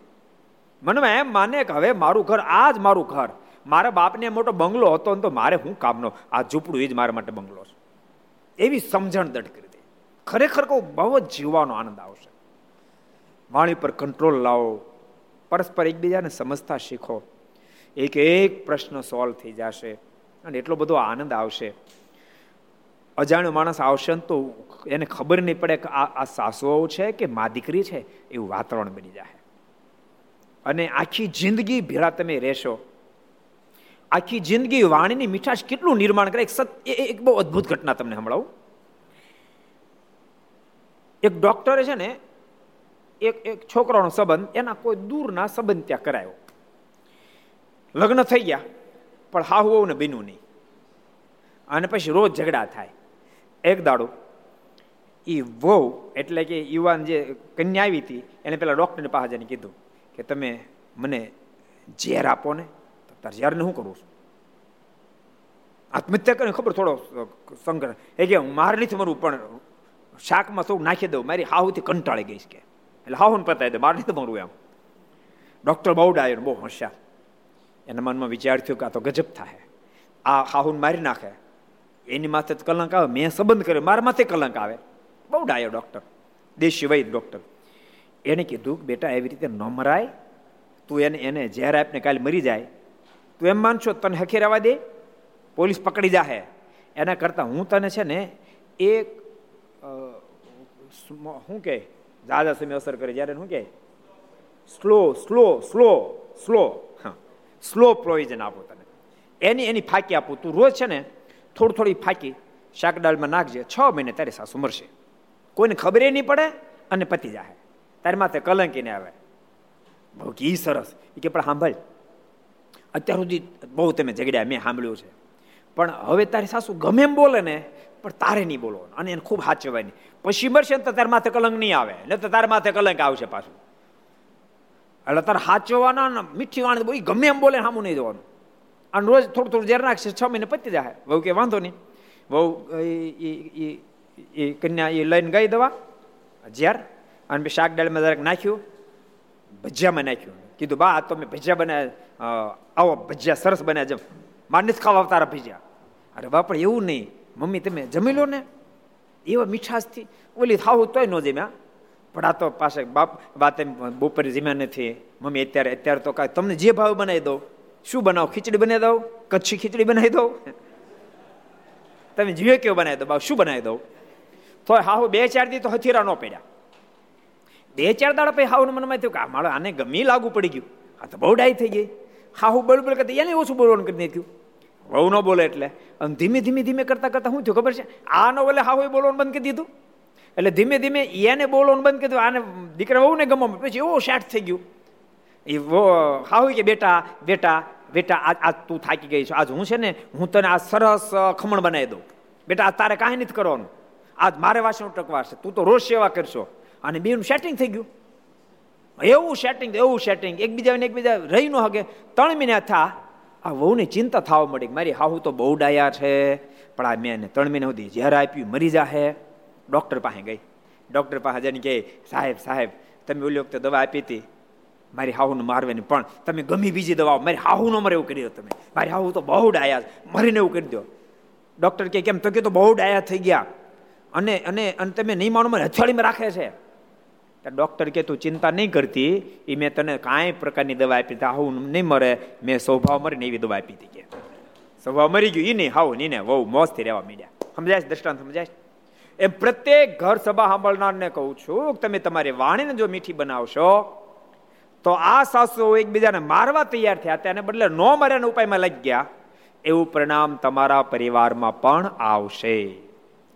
મનમાં એમ માને કે હવે મારું ઘર આ જ મારું ઘર. મારા બાપને મોટો બંગલો હતો ને તો મારે શું કામનો? આ ઝૂંપડું એ જ મારા માટે બંગલો છે. એવી સમજણ દઢ કરી દે. ખરેખર કહું, બહુ જ જીવવાનો આનંદ આવશે. વાણી પર કંટ્રોલ લાવો. પરસ્પર એકબીજાને સમજતા શીખો. એક એક પ્રશ્ન સોલ્વ થઈ જશે અને એટલો બધો આનંદ આવશે. અજાણ્યો માણસ આવશે ને તો એને ખબર નહીં પડે કે આ સાસુઓ છે કે મા દીકરી છે, એવું વાતાવરણ બની જાય અને આખી જિંદગી ભેળા તમે રહેશો. આખી જિંદગી વાણીની મીઠાશ કેટલું નિર્માણ કરે, એક સત એક બહુ અદ્ભુત ઘટના તમને સંભળાવું. એક ડોક્ટરે છે ને, એક એક છોકરાનો સંબંધ, એના કોઈ દૂરના સંબંધ ત્યાં કરાયો. લગ્ન થઈ ગયા, પણ હાહુ ને બન્યું નહીં. અને પછી રોજ ઝઘડા થાય. એક દાડો એ વહુ, એટલે કે યુવાન જે કન્યા આવી હતી, એને પેલા ડૉક્ટરને પાસે જઈને કીધું કે તમે મને ઝેર આપો ને, તો તાર ઝેરને શું છું? આત્મહત્યા કરીને ખબર થોડો સંગ્રહ એ કે મારે નથી મરવું, પણ શાકમાં થોડું નાખી દઉં, મારી હાહુથી કંટાળી ગઈશ કે. એટલે હાહુને પતાવી દે, મારે નથી મરવું એમ. ડૉક્ટર બહુ ડાયો બહુ હોશિયાર. એના મનમાં વિચાર થયો કે આ તો ગજબ થાય આ હાહુન મારી નાખે. એની માથે કલંક આવે. મેં સંબંધ કર્યો. મારા માથે કલંક આવે. બહુ ડાયો ડૉક્ટર દેશી વૈદ ડૉક્ટર એને કીધું બેટા, એવી રીતે ન મરાય. તું એને એને ઝેર આપને કાલે મરી જાય. તું એમ માનશો તને હખી રહેવા દે? પોલીસ પકડી જાહે. એના કરતાં હું તને છે ને એક શું કે, દાદા સમય અસર કરે. જ્યારે શું કે, slow slow slow slow. Slow provision આપો તને એની એની ફાંકી આપું. તું રોજ છે ને, થોડી થોડી ફાંકી શાક દાળમાં નાખજે. છ મહિને તારી સાસુ મરશે. કોઈને ખબર નહીં પડે અને પતી જાય તારી માથે કલંકીને આવે. બહુ કી સરસ. એ કે, પણ સાંભળ અત્યાર સુધી બહુ તમે ઝઘડ્યા, મેં સાંભળ્યું છે. પણ હવે તારી સાસુ ગમે એમ બોલે ને, પણ તારે નહીં બોલવાનું. અને એને ખૂબ હાચવાની પછી મરશે ને તો તારા માથે કલંક નહીં આવે. એટલે તો તારા માથે કલંક આવશે પાછું. એટલે તારે સાચવવાના મીઠી વાણી બહુ ગમે એમ બોલે સામું નહીં જવાનું. અને રોજ થોડું થોડું ઝેર નાખશે, છ મહિને પતી જાય બહુ કે વાંધો નહીં. બહુ એ કન્યા એ લઈને ગઈ દવા, ઝેર, અને શાક દાળમાં જરાક નાખ્યું, ભજીયામાં નાખ્યું. કીધું, બા, આ તો મેં ભજીયા બનાવ્યા આવો ભજીયા સરસ બન્યા જેમ. મારે નથી ખાવા તારા ભજીયા. અરે બા, પણ એવું નહીં. મમ્મી, તમે જમી લો ને. એવા મીઠાશથી. ઓલી થાવું તોય ન જમ્યા. પણ આ તો પાસે બાપ વાત એમ બપોરે જીમ્યા નથી. મમ્મી, અત્યારે અત્યારે તો કાંઈ તમને જે ભાવ બનાવી દો શું બનાવો? ખીચડી બનાવી દઉં? કચ્છી ખીચડી બનાવી દઉં? તમે જીવે કેવો બનાવી દો? બાપ, શું બનાવી દઉં? તો હાહુ બે ચાર દી તો હથીરા ન પડ્યા બે ચાર દાડા પછી હાહુ મનમાં થયું કે આ મારો આને ગમી લાગુ પડી ગયું. આ તો બહુ ડાય થઈ ગઈ. હાહુ બળબળ કરતા, એને ઓછું બોલવાનું કરી નાખ્યું. બહુ ન બોલે એટલે. અને ધીમે ધીમે ધીમે કરતા કરતા શું થયું ખબર છે? આ ન બોલે હાહુ બોલવાનું બંધ કરી દીધું. એટલે ધીમે ધીમે એને બોલવાનું બંધ કરી આને દીકરા બહુ ને ગમો પછી એવો શાટ થઈ ગયું. એ હાહુ કે બેટા બેટા બેટા આજ તું થાકી ગઈ છો. આજ હું છે ને, હું તને આ સરસ ખમણ બનાવી દઉં. બેટા, આ તારે કાંઈ નથી કરવાનું. આજ મારે વાસણ ટકવા છે તું તો રોજ સેવા કરશો. અને બેનું સેટિંગ થઈ ગયું. એવું સેટિંગ એવું સેટિંગ એકબીજા એકબીજા રહી ન હગે ત્રણ મહિના થા, આ વહુને ચિંતા થવા મળી મારી હાહુ તો બહુ ડાયા છે. પણ આ મેં ત્રણ મહિના સુધી જ્યારે આપ્યું, મરી જાહે. ડૉક્ટર પાસે ગઈ. ડૉક્ટર પાસે જઈને કે સાહેબ સાહેબ, તમે ઓલી વખતે દવા આપી હતી. મારી હાહુને મારવાની પણ તમે ગમી બીજી દવા મારી હાહુ નો મરે એવું કરી દો તમે. મારી હાહુ તો બહુ ડાયા મરીને એવું કરી દો. ડૉક્ટર કે કેમ? તો કે તો બહુ ડાયા થઈ ગયા. અને અને તમે નહીં માનો મને હથવાડીમાં રાખે છે. ડૉક્ટર કે તું ચિંતા નહીં કરતી. એ મેં તને કાંઈ પ્રકારની દવા આપી હતી. હાઉ નહીં મરે. મેં સ્વભાવ મરીને એવી દવા આપી હતી કે. સ્વભાવ મરી ગયું. એ નહીં હાઉ નહીં ને. બહુ મોજથી રહેવા મીડ્યા. સમજાય દ્રષ્ટાંત સમજાય એમ પ્રત્યેક ઘર સભા સાંભળનારને કહું છું, તમે તમારી વાણીને જો મીઠી બનાવશો, તો આ સાસુ એકબીજાને મારવા તૈયાર થયા તેને બદલે નો માર્યાના ઉપાયમાં લઈ ગયા. એવું પરિણામ તમારા પરિવારમાં પણ આવશે.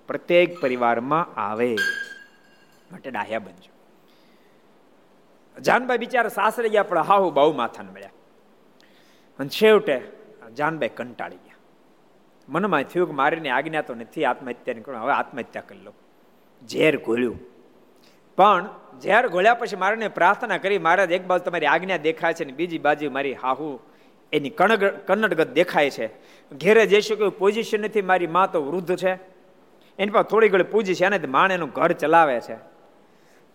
પ્રત્યેક પરિવારમાં આવે. માટે ડાહ્યા બનજો. જાનભાઈ બિચારા સાસરે ગયા, પણ હાહુ બહુ માથાને મળ્યા. અને છેવટે જાનભાઈ કંટાળી મનમાં થયું કે મારીની આજ્ઞા તો નથી, આત્મહત્યાની કરું હવે આત્મહત્યા કરી લો ઝેર ઘોલ્યું પણ ઝેર ઘોળ્યા પછી મારે પ્રાર્થના કરી, મહારાજ, એક બાજુ તમારી આજ્ઞા દેખાય છે ને બીજી બાજુ મારી હાહુ, એની કણગ, કન્નડગત દેખાય છે. ઘેરે જઈશું કે પોઝિશન નથી, મારી મા તો વૃદ્ધ છે. એની પાસે થોડી ઘણી પૂજી છે અને માણ એનું ઘર ચલાવે છે.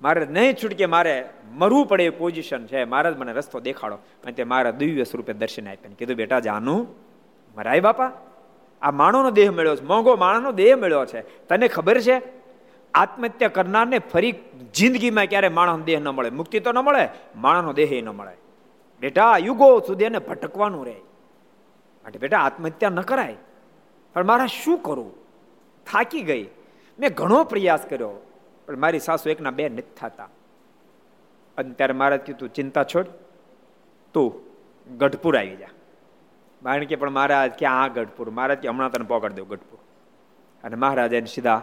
મારે નહીં છૂટકે મારે મરવું પડે એ પોઝિશન છે. મહારાજ, મને રસ્તો દેખાડો. અને તે મારા દિવ્ય સ્વરૂપે દર્શન આપ્યા કીધું, બેટા, જાનું. મરાય બાપા. આ માણોનો દેહ મળ્યો છે. મોંઘો માણસનો દેહ મળ્યો છે. તને ખબર છે? આત્મહત્યા કરનારને ફરી જિંદગીમાં ક્યારે માણસનો દેહ ન મળે. મુક્તિ તો ન મળે, માણસનો દેહ ન મળે. બેટા યુગો સુધી એને ભટકવાનું રહે. માટે બેટા, આત્મહત્યા ન કરાય. પણ મારા શું કરવું થાકી ગઈ. મેં ઘણો પ્રયાસ કર્યો, પણ મારી સાસુ એકના બે નથી થતા. અને ત્યારે મારે કીધું, ચિંતા છોડ, તું ગઢપુર આવી જા. કારણ કે પણ મહારાજ કે આ ગઢપુર, મહારાજ કે હમણાં તને પોગાડી દઉં ગઢપુર. અને મહારાજ એને સીધા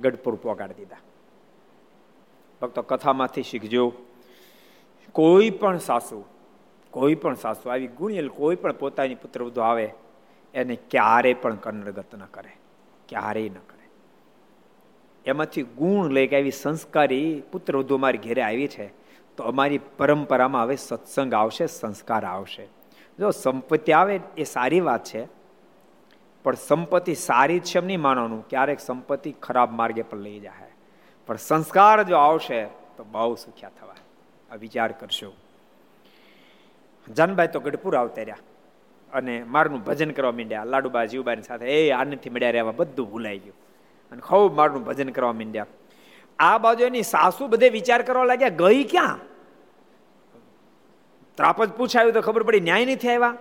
ગઢપુર પોગાડી દીધા. ભક્તો કથામાંથી શીખજો. કોઈ પણ સાસુ, કોઈ પણ સાસુ આવી ગુણેલ કોઈ પણ પોતાની પુત્ર વધુ આવે, એને ક્યારે પણ કન્નડગત ન કરે. ક્યારેય ન કરે. એમાંથી ગુણ લઈ કે આવી સંસ્કારી પુત્રવધુ અમારી ઘેરે આવી છે, તો અમારી પરંપરામાં હવે સત્સંગ આવશે, સંસ્કાર આવશે. જો સંપત્તિ આવે એ સારી વાત છે, પણ સંપત્તિ સારી છે એમ નહીં માનવાનું. ક્યારેક સંપત્તિ ખરાબ માર્ગે પર લઈ જાય. પણ સંસ્કાર જો આવશે, તો બહુ સુખ્યા થવા આ વિચાર કરશો જાનભાઈ તો ગઢપુર આવતા રહ્યા. અને મારનું ભજન કરવા માંડ્યા. લાડુબા જીવબાની સાથે, એ આનંદથી મળ્યા રહેવા બધું ભૂલાઈ ગયું. અને ખૂબ મારનું ભજન કરવા માંડ્યા. આ બાજુ એની સાસુ બધે વિચાર કરવા લાગ્યા, ગઈ ક્યાં? ત્રાપજ પૂછાયું તો ખબર પડી, ન્યાય નથી આવ્યા.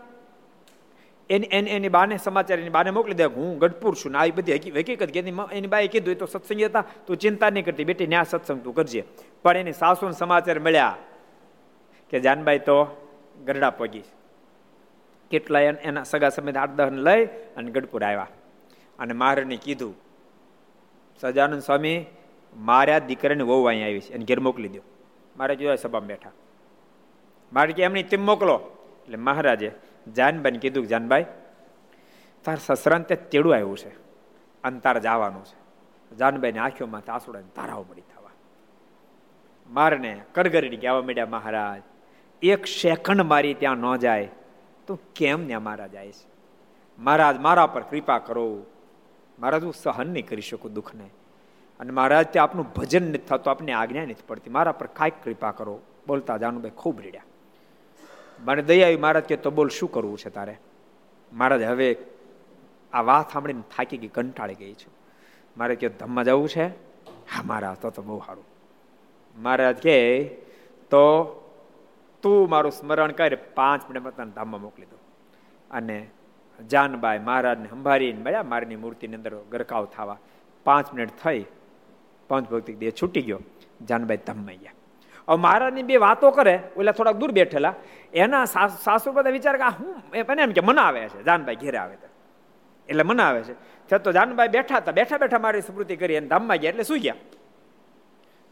એની એની એની બાને સમાચાર એની બાને મોકલી દે હું ગઢપુર છું, ને આવી બધી હકીકત કે એની બાએ કીધું, એ તો સત્સંગ હતા, તું ચિંતા નહીં કરતી, બેટી, ન્યા સત્સંગ તું કરજે. પણ એની સાસુને સમાચાર મળ્યા કે જાનબાઈ તો ગરડા પગી કેટલા એના સગા સમેત આઠ, દહન લઈ અને ગઢપુર આવ્યા. અને મહારાજને કીધું, સજાનંદ સ્વામી, મારા દીકરાને વહુ અહીંયા આવી છે, એને ઘેર મોકલી દો મારે જોયા સભામાં બેઠા. મારે કે એમની તેમ મોકલો. એટલે મહારાજે જાનબાઈને કીધું કે, જાનબાઈ, તાર સસરાને તે તેડું આવ્યું છે અને તારે જવાનું છે. જાનબાઈને આંખોમાં આસુડાને તારાઓ મળી થવા. મારને કરગરીને કહેવા માંડ્યા, મહારાજ, એક સેકન્ડ મારી ત્યાં ન જાય તો કેમ ને મહારાજ જાય છે? મહારાજ, મારા પર કૃપા કરો. મહારાજ, હું સહન નહીં કરી શકું દુઃખને. અને મહારાજ ત્યાં આપનું ભજન નથી થતું, આપને આજ્ઞા નથી પડતી. મારા પર કાંઈક કૃપા કરો. બોલતા જાનુભાઈ ખૂબ રીડ્યા. મને દયા આવી મહારાજ કે તો બોલ, શું કરવું છે તારે? મહારાજ હવે આ વાત સાંભળીને થાકી ગઈ, કંટાળી ગઈ છું. મારે કે ધમમાં જવું છે? હા, મારા, તો તો બહુ સારું. મહારાજ કે, તો તું મારું સ્મરણ કરે, પાંચ મિનિટ તને ધામમાં મોકલી દઉં. અને જાનબાઈ મહારાજને સંભાળીને, મળ્યા, મારની મૂર્તિની અંદર ગરકાવ થવા. પાંચ મિનિટ થઈ પાંચ ભક્તિ દેહ છૂટી ગયો. જાનબાઈ ધામમાં ગયા. હવે મહારાજની બે વાતો કરે, ઓલા થોડાક દૂર બેઠેલા. એના સાસુ બધા વિચાર કે હું એને એમ કે મનાવે છે, જાનભાઈ ઘેરે આવે તો. એટલે મનાવે છે. ત્યાં તો જાનભાઈ બેઠા હતા, બેઠા બેઠા મારી સ્મૃતિ કરી અને ધામમાં ગયા, એટલે શું ગયા.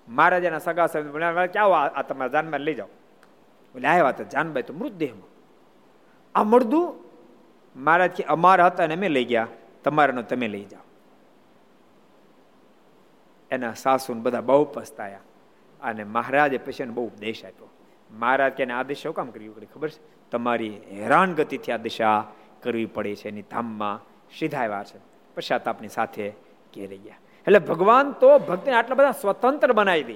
મહારાજ એના સગા સાહેબ કે આવો આ તમારા જાનભાઈ લઈ જાઓ. એટલે આવ્યા હતા જાનભાઈ તો મૃતદેહમાં. આ મળદું મહારાજ કે, અમારા હતા અને અમે લઈ ગયા, તમારાનો તમે લઈ જાઓ. એના સાસુ બધા બહુ પસ્તાયા. અને મહારાજે પછી બહુ ઉપદેશ આપ્યો. મહારાજ કે આ શું કામ પડે ખબર છે? તમારી હેરાન ગતિથી આ દિશા કરવી પડે છે એની ધામમાં સીધા આવ્યા છે. પશ્ચાતાપની સાથે ઘેરી ગયા. એટલે ભગવાન તો ભક્તિને આટલા બધા સ્વતંત્ર બનાવી દે.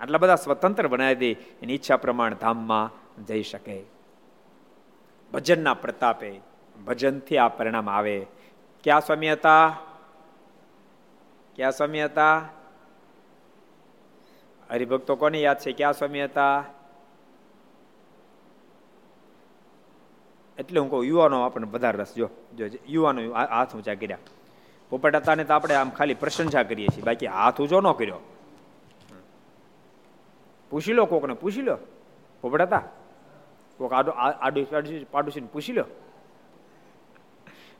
આટલા બધા સ્વતંત્ર બનાવી દે. એની ઈચ્છા પ્રમાણે ધામમાં જઈ શકે. ભજનના પ્રતાપે ભજનથી આ પરિણામ આવે. ક્યાં સ્વામી હતા? ક્યાં સ્વામી હતા? હરિભક્તો, કોને યાદ છે? ક્યાં સ્વામી હતા? એટલે હું કહું, યુવાનો આપણને વધારે રસ. જો જો યુવાનો હાથ ઊંચા કર્યા. પોપટ હતા તો આપણે આમ ખાલી પ્રશંસા કરીએ છીએ. બાકી હાથ ઊંચો ન કર્યો. પૂછી લો કોકને, પૂછી લો. પોપટ હતા? કોક આડો આડું પાડોશીને પૂછી લો.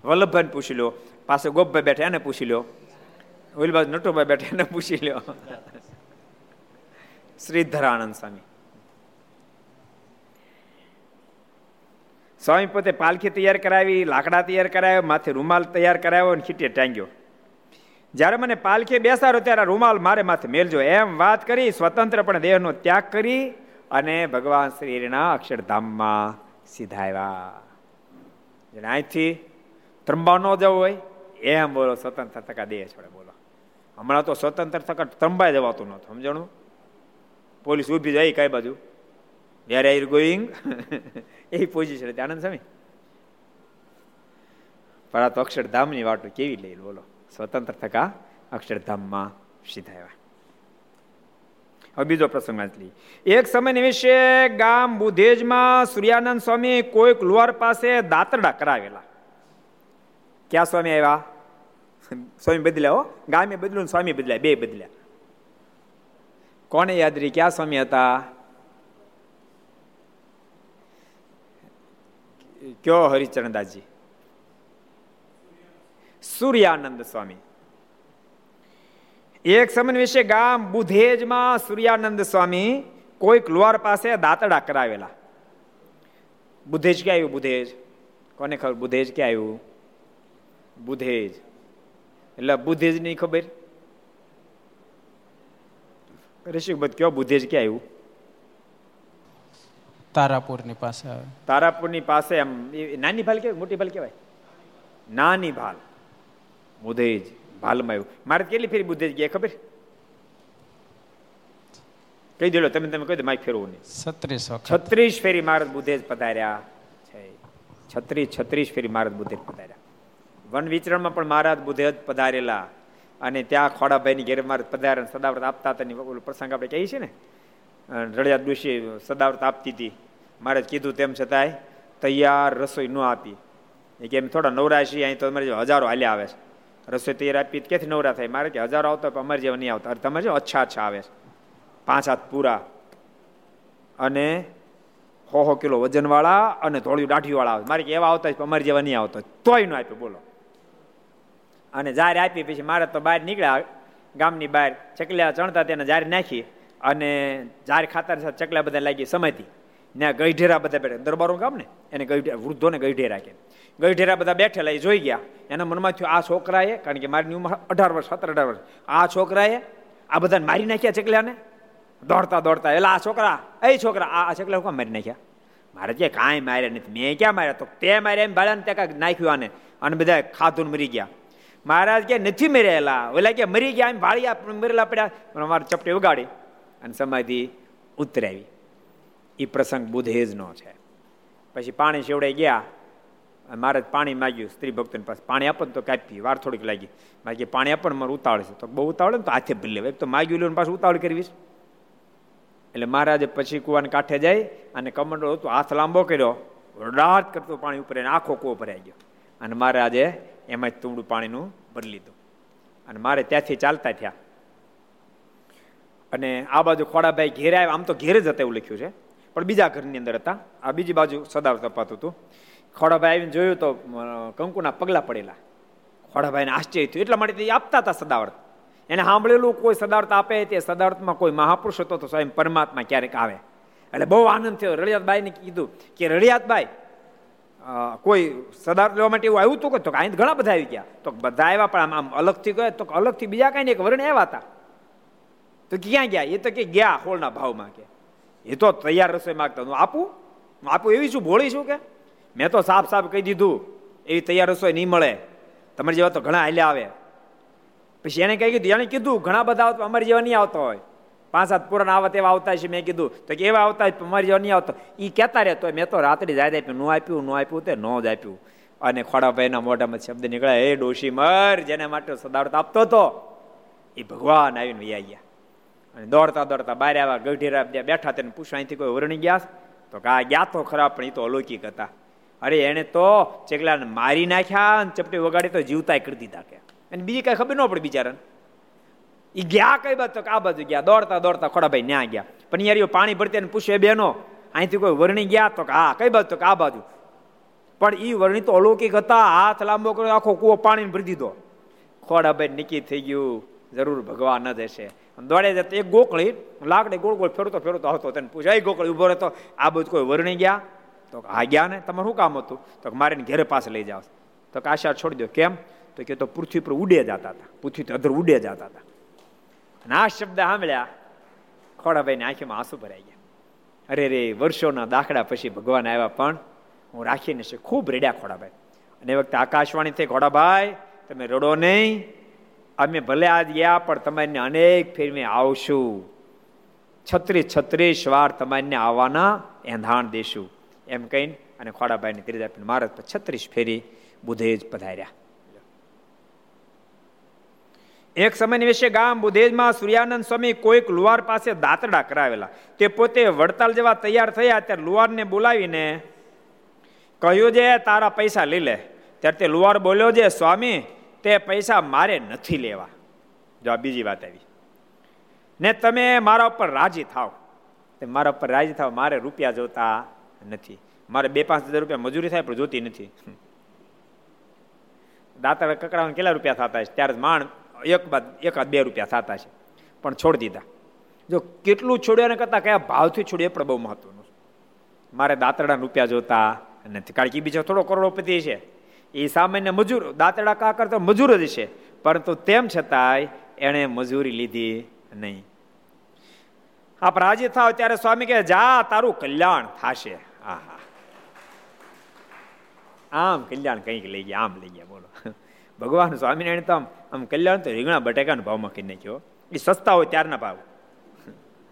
વલ્લભભાઈને પૂછી લો. પાસે ગોપભાઈ બેઠા એને પૂછી લો. ઓલી નટુભાઈ બેઠા એને પૂછી લો. શ્રીધરાનંદ સ્વામી. સ્વામી પોતે પાલખી તૈયાર કરાવી, લાકડા તૈયાર કરાવ્યો, માથે રૂમાલ તૈયાર કરાવ્યો અને ખીટે ટાંગ્યો. જ્યારે મને પાલખી બેસાડો ત્યારે રૂમાલ મારે માથે મેલજો. એમ વાત કરી, સ્વતંત્ર પણ દેહનો ત્યાગ કરી અને ભગવાન શ્રીના અક્ષરધામમાં સીધા આવ્યા. જેને અહીંથી ત્રંબા ન જવું હોય, એમ બોલો, સ્વતંત્ર થકા દેહ છોડે બોલો. હમણાં તો સ્વતંત્ર થકા ત્રંબાય જવાતું નહોતું, સમજણું? પોલીસ ઊભી જાય કઈ બાજુ. વેર આર ગોઈંગ એ પોઝિશન હતી. આનંદ સ્વામી? પણ આ તો અક્ષરધામની વાતો કેવી લઈ બોલો. સ્વતંત્ર થકા અક્ષરધામમાં સીધા આવ્યા. હવે બીજો પ્રસંગ વાંચલી એક સમય વિશે ગામ બુધેજમાં સૂર્યાનંદ સ્વામી કોઈક લુવાર પાસે દાતરડા કરાવેલા. ક્યાં સ્વામી આવ્યા? (laughs) સ્વામી બદલ્યા હો. ગામે બદલું સ્વામી બદલ્યા, બે બદલ્યા. કોને યાદરી ક્યાં સ્વામી હતા? કયો હરિચરણદાસજી? સૂર્યાનંદ સ્વામી. એક સમય વિશે ગામ બુધેજમાં સૂર્યાનંદ સ્વામી કોઈક લુવાર પાસે દાંતડા કરાવેલા. બુધેજ ક્યાં આવ્યું? બુધેજ. કોને ખબર? બુધેજ ક્યાં આવ્યું? બુધેજ. એટલે બુધેજ નહીં ખબર? ઋષિકબદ કયો બુધેજ ક્યાં આવ્યું? તારાપુરની પાસે આવે. તારાપુરની પાસે એમ નાની ભાલ કેવાય મોટી ભાલ કેવાય? નાની ભાલ. બુધેજ ભાલમાં આવ્યું. મારે કેટલી ફેરી બુધેજ ગયા ખબર? કહી દેલો તમે તમે કહી દો માઇક ફેરવું નહીં. છત્રીસ છત્રીસ ફેરી મહારાજ બુધેજ પધાર્યા છે. છત્રીસ છત્રીસ ફેરી મહારાજ બુધેજ પધાર્યા. વન વિચરણમાં પણ મહારાજ બુધેજ પધારેલા. અને ત્યાં ખોડાભાઈની ઘેર મારે પધારણ સદાવ્રત આપતા હતા પ્રસંગ આપણે કહીએ છીએ ને? રળિયા દુષી સદાવ્રત આપતી હતી. મારે કીધું તેમ છતાંય તૈયાર રસોઈ ન આપી. એ કે એમ થોડા નવરા છીએ, અહીં તો અમારે હજારો હાલ્યા આવે છે. રસોઈ તૈયાર આપી ક્યાંથી નવરા થાય? મારે કે હજારો આવતા પણ અમારે જેવા નહીં આવતા. તમારે અચ્છા અચ્છા આવે છે. પાંચ હાથ પૂરા. અને હો હો કિલો વજનવાળા અને થોડી દાઢીવાળા આવે મારે કે એવા આવતા અમારે જેવા નહીં આવતા તોય ન આપ્યું, બોલો. અને જાર આપી, પછી મારે તો બહાર નીકળ્યા ગામની બહાર. ચકલિયા ચણતા તેને જાર નાખી અને જાર ખાતર સાથે ચકલા બધા લાગી સમયથી ત્યાં ગઈઢેરા બધા બેઠા. દરબારો ગામ ને? એને ગઈઢે વૃદ્ધોને ગઈઢેરા કે ગઈઢેરા બધા બેઠેલા એ જોઈ ગયા. એના મનમાં થયું, આ છોકરાએ કારણ કે મારી ઉંમર અઢાર વર્ષ, સત્તર અઢાર વર્ષ. આ છોકરાએ આ બધાને મારી નાખ્યા ચકલાને? દોડતા દોડતા એટલે આ છોકરા, એ છોકરા, આ ચકલા કોણ મારી નાખ્યા? મારે ક્યાં કાંઈ માર્યા નથી. મેં ક્યાં માર્યા? તો તે માર્યા એમ ભાડા ત્યાં કાંઈક નાખ્યું આને. અને બધા ખાધું મરી ગયા. મહારાજ કે નથી મરેલા. ઓલા કે મરી ગયા એમ ભાળિયા મરેલા પડ્યા. પણ અમારે ચપટી ઉગાડી અને સમાધિ ઉતરાવી. એ પ્રસંગ બુધેજનો છે. પછી પાણી શેવડાઈ ગયા. મારે પાણી માગ્યું. સ્ત્રી ભક્તોની પાસે પાણી આપો તો કાપી. વાર થોડીક લાગી. માગી પાણી આપો ને મારે ઉતાવળ છે. તો બહુ ઉતાવળે ને તો હાથે ભરી લેવા એક તો માગ્યું લે પાછું ઉતાવળ કરવીશ એટલે મહારાજે પછી કુવાને કાંઠે જાય અને કમંડો હતું. હાથ લાંબો કર્યો. રાત કરતો પાણી ઉપર. આખો કૂવો ભરાઈ ગયો. અને મહારાજે એમાં જ પાણીનું ભરી લીધું. અને મારે ત્યાંથી ચાલતા થયા. અને આ બાજુ ખોડાભાઈ ઘેરે આવ્યા. આમ તો ઘેરે જ હતા એવું લખ્યું છે. પણ બીજા ઘરની અંદર હતા. આ બીજી બાજુ સદાવ તપાતું હતું. ખોડાભાઈ આવીને જોયું તો કંકુના પગલા પડેલા. ખોડાભાઈને આશ્ચર્ય થયું. એટલા માટે આપતા હતા સદાવર્ત એને સાંભળેલું કોઈ સદાવર્ત આપે તે સદાવર્તમાં કોઈ મહાપુરુષ હતો તો સ્વયં પરમાત્મા ક્યારેક આવે. એટલે બહુ આનંદ થયો. રળિયાતભાઈને કીધું કે રળિયાતભાઈ કોઈ સરદાર લેવા માટે એવું આવ્યું હતું કે તો અહીં ઘણા બધા આવી ગયા. તો બધા આવ્યા, પણ આમ આમ અલગથી ગયા, તો અલગથી બીજા કાંઈ એક વર્ણ આવ્યા હતા. તો ક્યાં ગયા? એ તો કે ગયા હોળના ભાવમાં કે. એ તો તૈયાર રસોઈ માગતા હું આપું? હું આપું એવી શું ભોળી છું કે? મેં તો સાફ સાફ કહી દીધું, એવી તૈયાર રસોઈ નહીં મળે. તમારી જેવા તો ઘણા હાલ્યા આવે. પછી એને કહી કીધું એને કીધું, ઘણા બધા અમારી જેવા નહીં આવતા હોય. પાંચ સાત પૂરણ આવા તેવા આવતા છે. મેં કીધું, તો કે એવા આવતા મારી જો નહીં આવતો. એ કહેતા રહેતો મેં તો રાત્રે જાય આપ્યું, નો આપ્યું, ન આપ્યું તે ન જ આપ્યું. અને ખોડાભાઈના મોઢામાં શબ્દ નીકળ્યા, હે ડોશી, મર! જેને માટે સદાવત આપતો હતો. એ ભગવાન આવીને વૈયા ગયા. અને દોડતા દોડતા બહાર આવ્યા, ગઢેરા બેઠા તેને પૂછવા અહીંથી કોઈ વર્ણી ગયા તો કા ગયા તો ખરા, પણ એ તો અલૌકિક હતા. અરે, એને તો ચેકલાને મારી નાખ્યા અને ચપટી વગાડી તો જીવતા કરી દીધા કે. અને બીજી કાંઈ ખબર ન પડે બિચારાને. એ ગયા કઈ બાજુ? તો આ બાજુ ગયા. દોડતા દોડતા ખોડાભાઈ ન્યા ગયા. પણ યાર પાણી ભરતી પૂછે બેનો, અહીંથી કોઈ વર્ણી ગયા? તો હા. કઈ બાજુ? તો આ બાજુ. પણ એ વર્ણી તો અલૌકિક હતા. હાથ લાંબો કર્યો, આખો કૂવો પાણી ભરી દીધો. ખોડાભાઈ નિકી થઈ ગયું. જરૂર ભગવાન જ હશે. દોડે જતો એક ગોકળી લાકડી ગોળ ગોળ ફેરતો ફેરતો હતો. તેને પૂછાય ગોકળી ઊભો રહેતો? આ બધું કોઈ વર્ણી ગયા? તો આ ગયા ને. તમારું શું કામ હતું? તો મારે ઘેરે પાસે લઈ જાવ. તો આશા છોડી દો કેમ? તો કે તો પૃથ્વી પર ઉડે જતા હતા. પૃથ્વી અધર ઉડે જતા હતા. અને આ શબ્દ સાંભળ્યા ખોડાભાઈની આંખીમાં આંસુ ભરાઈ ગયા. અરે રે, વર્ષોના દાખલા પછી ભગવાન આવ્યા, પણ હું રાખીને છે, ખૂબ રેડ્યા ખોડાભાઈ. અને એ વખતે આકાશવાણી થઈ, ખોડાભાઈ, તમે રડો નહીં. અમે ભલે આજ ગયા, પણ તમારીને અનેક ફેરમે આવશું. છત્રીસ છત્રીસ વાર તમારીને આવવાના એંધાણ દેશું. એમ કહીને અને ખોડાભાઈને ત્રીજા મહારાજ છત્રીસ ફેરી બુધે જ પધાર્યા. એક સમયની વિશે ગામ બુધેજમાં સૂર્યાનંદ સ્વામી કોઈક લુવાર પાસે દાંતડા કરાવેલા. તે પોતે વડતાલ જેવા તૈયાર થયા, ત્યારે લુવારને બોલાવીને કહ્યું જે, તારા પૈસા લઈ લે. ત્યારે તે લુવાર બોલ્યો છે સ્વામી, તે પૈસા મારે નથી લેવા. જો આ બીજી વાત આવી. ને તમે મારા ઉપર રાજી થાવ. તે મારા ઉપર રાજી થાવ, મારે રૂપિયા જોતા નથી. મારે બે પાંચ હજાર રૂપિયા મજૂરી થાય, પણ જોતી નથી. (laughs) દાંતડા કકડામાં કેટલા રૂપિયા થતા ત્યારે માણ એક બાદ એકાદ બે રૂપિયા થતા છે. પણ છોડી દીધા. જો કેટલું છોડ્યા એને કરતા કયા ભાવથી છોડ્યું એ પણ બહુ મહત્વનું મારે દાંતડા રૂપિયા જોતા નથી. કારણ કે બીજો થોડો કરોડોપતિ છે. એ સામાન્ય મજૂર દાંતડા કા કરતો મજૂર જ છે. પરંતુ તેમ છતાંય એણે મજૂરી લીધી નહીં. આપ રાજી થાવ ત્યારે સ્વામી કહે, જા, તારું કલ્યાણ થશે. હા હા આમ કલ્યાણ કંઈક લઈ ગયા, આમ લઈ ગયા, બોલો. ભગવાન સ્વામિનારાયણ તો આમ આમ કલ્યાણ તો રીંગણા, બટાકાના ભાવમાં કરી નાખ્યો. એ સસ્તા હોય ત્યારના ભાવ.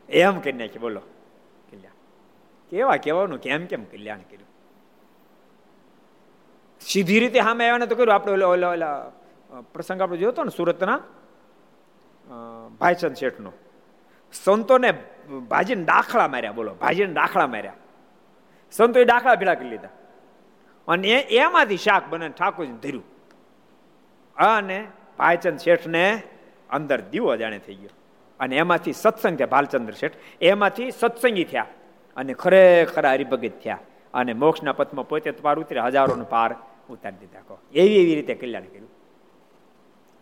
એમ કરી નાખ્યો, બોલો. કલ્યાણ. કેવા કહેવાનું કેમ કેમ કલ્યાણ કર્યું? સીધી રીતે સામે આવ્યા તો કર્યું. આપણે ઓલા ઓલા ઓલા પ્રસંગ આપણે જોયો હતો ને સુરતના ભાઈચંદ શેઠનો. સંતોને ભાજીને દાખલા માર્યા, બોલો. ભાજીને દાખલા માર્યા. સંતોએ દાખલા ભેળા કરી લીધા. અને એમાંથી શાક બને ઠાકોર ધર્યું. અને પાયચંદ શેઠને અંદર દીવો જાણે થઈ ગયો. અને એમાંથી સત્સંગ થયા, ભાલચંદ્ર શેઠ. એમાંથી સત્સંગી થયા અને ખરેખર હરિભગત થયા. અને મોક્ષના પથમાં પોતે પાર ઉતરે હજારોનો પાર ઉતારી દીધા. કહો, એવી એવી રીતે કલ્યાણ કર્યું.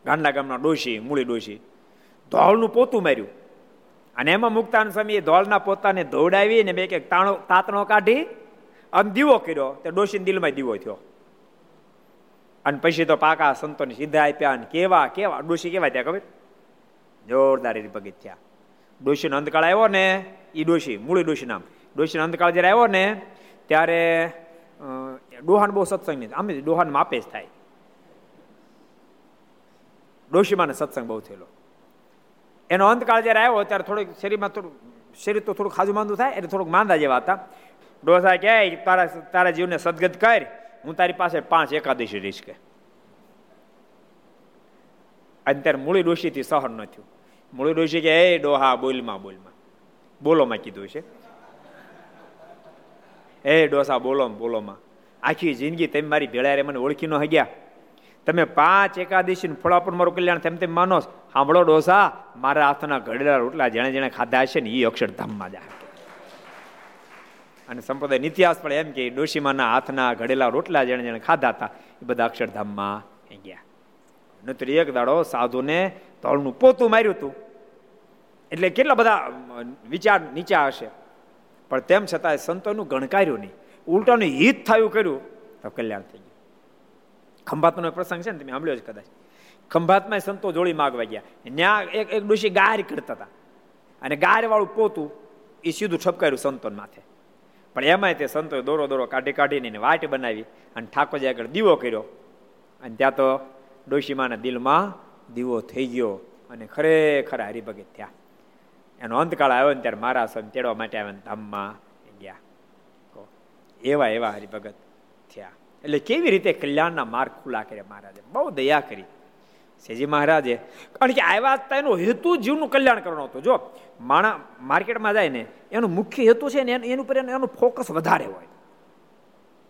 ગાંડા ગામના ડોશી, મૂળી ડોશી, ધોળનું પોતું માર્યું. અને એમાં મુક્તાન સ્વામીએ ધોળના પોતાને દોડાવી ને બે કે તાણો તાતણો કાઢી અને દીવો કર્યો. તે ડોશી દિલમાં દીવો થયો. અને પછી તો પાકા સંતોને સીધા આપ્યા અને કેવા કેવા? ડોશી કેવા ત્યાં ખબર? જોરદાર ભગત થયા. ડોશીનો અંતકાળ આવ્યો ને એ ડોશી, મૂળી ડોશી નામ. ડોશીનો અંતકાળ જ્યારે આવ્યો ને, ત્યારે ડોહાન બહુ સત્સંગ નહીં આમ ડોહાન માપે જ થાય. ડોશીમાને સત્સંગ બહુ થયેલો. એનો અંતકાળ જયારે આવ્યો, ત્યારે થોડુંક શરીરમાં થોડું, શરીર તો થોડુંક ખાજુ માંદું થાય, એટલે થોડુંક માંદા જેવા હતા. ડોસા કહે તારા તારા જીવને સદગત કર. હું તારી પાસે પાંચ એકાદશી રહીશ કે. અત્યારે મૂળી ડોશીથી સહન ન થયું. મૂળી ડોશી કે, એ ડોહા, બોલમાં બોલમાં. બોલોમાં કીધું છે એ ડોસા, બોલો બોલોમાં આખી જિંદગી તમે મારી ભેળા મને ઓળખી ન હગ્યા. તમે પાંચ એકાદશી ફળા પર મારું કલ્યાણ તેમ તેમ માનો સાંભળો ડોસા, મારા હાથના ઘડેલા રોટલા જેણે જેણે ખાધા છે ને એ અક્ષરધામમાં જાય અને સંપ્રદાય ઇતિહાસ પણ એમ કે ડોશીમાના હાથના ઘડેલા રોટલા જેણે જેણે ખાધા હતા, એ બધા અક્ષરધામમાં ગયા નતર એક દાડો સાધુને તળનું પોતું માર્યું હતું. એટલે કેટલા બધા વિચાર નીચા હશે. પણ તેમ છતાં સંતોનું ગણકાર્યું નહીં. ઉલટાનું હિત થયું કર્યું, તો કલ્યાણ થઈ ગયું. ખંભાતનો પ્રસંગ છે ને, તમે સાંભળ્યો જ કદાચ. ખંભાતમાં સંતો જોડી માગવા ગયા. ત્યાં એક એક ડોશી ગાર કરતા હતા. અને ગાર વાળું પોતું એ સીધું છપકાર્યું સંતોન માથે. પણ એમાંય તે સંતોએ દોરો દોરો કાઢી કાઢીને વાટ બનાવી અને ઠાકોરજી આગળ દીવો કર્યો. અને ત્યાં તો ડોશીમાના દિલમાં દીવો થઈ ગયો અને ખરેખર હરિભગત થયા. એનો અંતકાળ આવ્યો ને ત્યારે મારા સમ તેડવા માટે આવ્યા ધામમાં ગયા. એવા એવા હરિભગત થયા. એટલે કેવી રીતે કલ્યાણના માર્ગ ખુલ્લા કર્યા મહારાજે? બહુ દયા કરી. સેજી મહારાજે. કારણ કે આવ્યા હતા એનો હેતુ જીવનું કલ્યાણ કરવાનો હતો. જો, માણા માર્કેટમાં જાય ને, એનું મુખ્ય હેતુ છે ને, એનું ઉપર એનું ફોકસ વધારે હોય.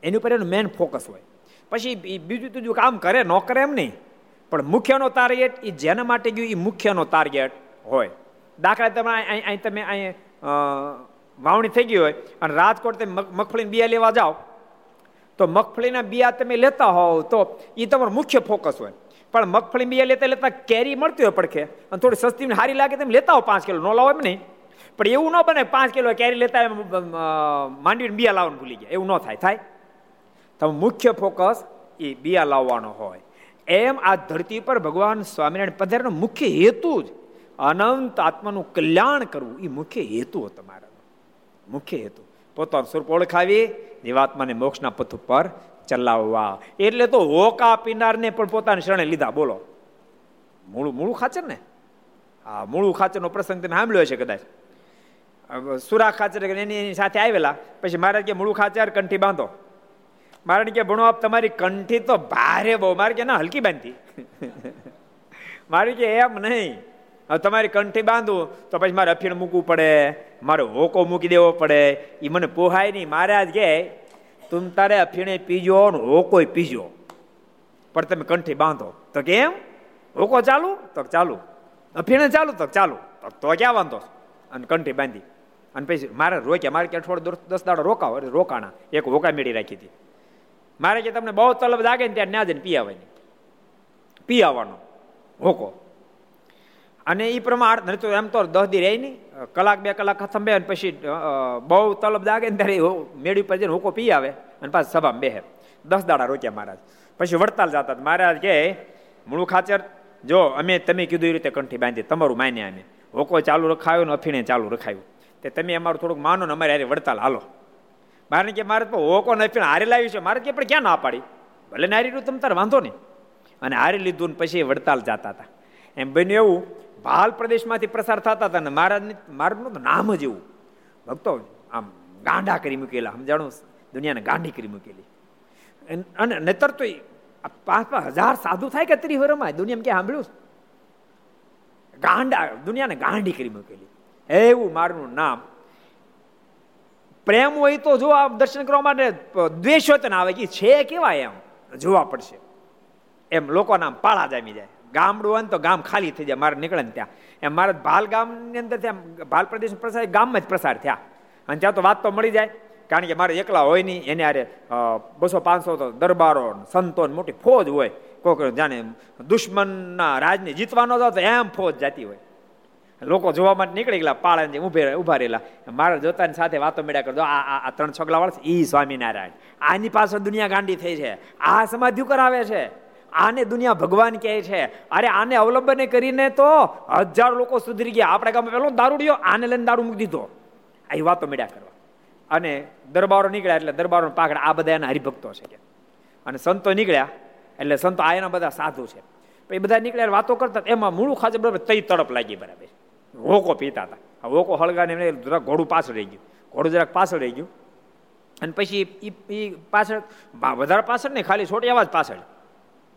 એની ઉપર એનું મેન ફોકસ હોય. પછી બીજું ત્રીજું કામ કરે, ન કરે એમ નહીં. પણ મુખ્યનો ટાર્ગેટ એ જેના માટે ગયું એ મુખ્યનો ટાર્ગેટ હોય. દાખલા તમે અહીં તમે અહીં વાવણી થઈ ગઈ હોય, અને રાજકોટ તમે મગફળીના બિયા લેવા જાઓ, તો મગફળીના બિયા તમે લેતા હોવ, તો એ તમારો મુખ્ય ફોકસ હોય. પણ મગફળી બિયા લેતા લેતા કેરી મળતી હોય પડખે. અને થોડી સસ્તી સારી લાગે તમે લેતા હો પાંચ કિલો. નો લાવો એમ નહીં. પણ એવું ન બને પાંચ કિલો કેરી લેતા માંડવીને બિયા લાવવાનું ભૂલી ગયા. એવું ન થાય. થાય? તમે મુખ્ય ફોકસ એ બિયા લાવવાનો હોય. એમ આ ધરતી પર ભગવાન સ્વામિનારાયણ પધારનો મુખ્ય હેતુ જ અનંત આત્માનું કલ્યાણ કરવું. એ મુખ્ય હેતુ તમારા મુખ્ય હેતુ. પોતાનું સ્વરૂપ ઓળખાવી જીવાત્માને મોક્ષના પથ ઉપર ચલાવવા. એટલે તો હોકા પીનારને પણ પોતાની શરણે લીધા. બોલો. મૂળું મૂળું ખાચર ને? હા, મૂળું ખાચરનો પ્રસંગ તમે સાંભળ્યો છે કદાચ. સુરા ખાચર એની સાથે આવેલા. પછી મહારાજ કે મૂળું ખાચર, કંઠી બાંધો. મારે કે ભણો આપ, તમારી કંઠી તો ભારે બહુ. મારે કે ના, હલકી બાંધી (laughs) મારી કે એમ નહીં. તમારી કંઠી બાંધું, તો પછી મારે અફીણ મૂકવું પડે. મારે હોકો મૂકી દેવો પડે. એ મને પોહાય નહીં. મહારાજ કે તું તારે ફીણે પીજો ને હોકો પીજો. પણ તમે કંઠી બાંધો. તો કેમ? હોકો ચાલુ? તો ચાલુ. અફીણે ચાલુ, તો ચાલુ. તો ક્યાં વાંધો? અને કંઠી બાંધી. અને પછી મારે રોક્યા. મારે ક્યાં થોડો દસ દાડો રોકાવો. રોકાણા. એક હોકા મેળી રાખી હતી. મારે કે તમને બહુ તલબ લાગે ને ત્યાં ન્યા જઈને પી આવવાની પી આવવાનો હોકો અને એ પ્રમાણે તો એમ તો દસ દી રહે નહીં કલાક, બે કલાક થંભે અને પછી બહુ તલબ દાગે ને ત્યારે મેળી પર જઈને હુકો પી આવે અને પાછું સભામાં બેહે. દસ દાડા રોક્યા મહારાજ. પછી વડતાલ જતા મહારાજ કે, મૂળું ખાચર, જો, અમે તમે કીધું એ રીતે કંઠી બાંધી, તમારું માન્ય અમે. હોકો ચાલુ રખાયો ને અફીણે ચાલુ રખાયું. તે તમે અમારું થોડુંક માનો ને અમારે હારે વડતાલ હાલો. મારે કે મારે તો હોકો ને અફીણ હારે લાવી છે. મારે કે પણ ક્યાં ના પાડી? ભલે નારી તમે તારે વાંધો નહીં. અને હારી લીધું ને પછી વડતાલ જતા હતા. એમ બન્યું એવું ભાલ પ્રદેશમાંથી પ્રસાર થતા હતા ને મહારાજ મારું નામ જ એવું. ભક્તો, આમ ગાંડા કરી મૂકેલા, સમજાણું? દુનિયાને ગાંડી કરી મૂકેલી. અને નતર તો પાંચ પાંચ હજાર સાધુ થાય કે ત્રિહરમાં દુનિયામાં ક્યાં સાંભળ્યું ગાંડા, દુનિયાને ગાંડી કરી મૂકેલી. એવું મારું નામ. પ્રેમ હોય તો જો આ દર્શન કરવા માટે દ્વેષ હોય તો ના આવે કે છે કેવા એમ? જોવા પડશે. એમ લોકો નામ પાળા જામી જાય. ગામડું હોય ને તો ગામ ખાલી થઈ જાય, મારે નીકળે ને ત્યાં. એમ મારે ભાલ ગામની અંદર ત્યાં ભાલ પ્રદેશ પ્રસાર ગામમાં જ પ્રસાર થયા. અને ત્યાં તો વાત તો મળી જાય, કારણ કે મારે એકલા હોય નહીં, એને આરે બસો પાંચસો તો દરબારો સંતો મોટી ફોજ હોય. કોઈક જાણે દુશ્મનના રાજને જીતવાનો હતો તો એમ ફોજ જાતી હોય. લોકો જોવા માટે નીકળી ગયેલા, પાળા ઉભે ઊભા રહેલા. મારા જોતાની સાથે વાતો મેળ્યા કરજો, આ આ ત્રણ છોકલા વાળા ઈ સ્વામિનારાયણ. આની પાછળ દુનિયા ગાંડી થઈ છે. આ સમાધિ કરાવે છે. આને દુનિયા ભગવાન કહે છે. અરે આને અવલંબન કરીને તો હજારો લોકો સુધરી ગયા. આપણા ગામમાં પેલો દારૂડિયો આને લઈને દારૂ મૂકી દીધો. આ વાતો મેળ્યા કરવા. અને દરબારો નીકળ્યા એટલે દરબારો પાકડ આ બધા એના હરિભક્તો છે અને સંતો નીકળ્યા એટલે સંતો આ એના બધા સાધુ છે. એ બધા નીકળ્યા વાતો કરતા એમાં મૂળું ખાજે બરાબર તઈ તડપ લાગી બરાબર. હોકો પીતા હતા. હોકો હળગાને જરાક ઘોડું પાછળ રહી ગયું. ઘોડું જરાક પાછળ રહી ગયું. અને પછી એ પાછળ વધારે પાછળ નહીં, ખાલી છોટી જ પાછળ.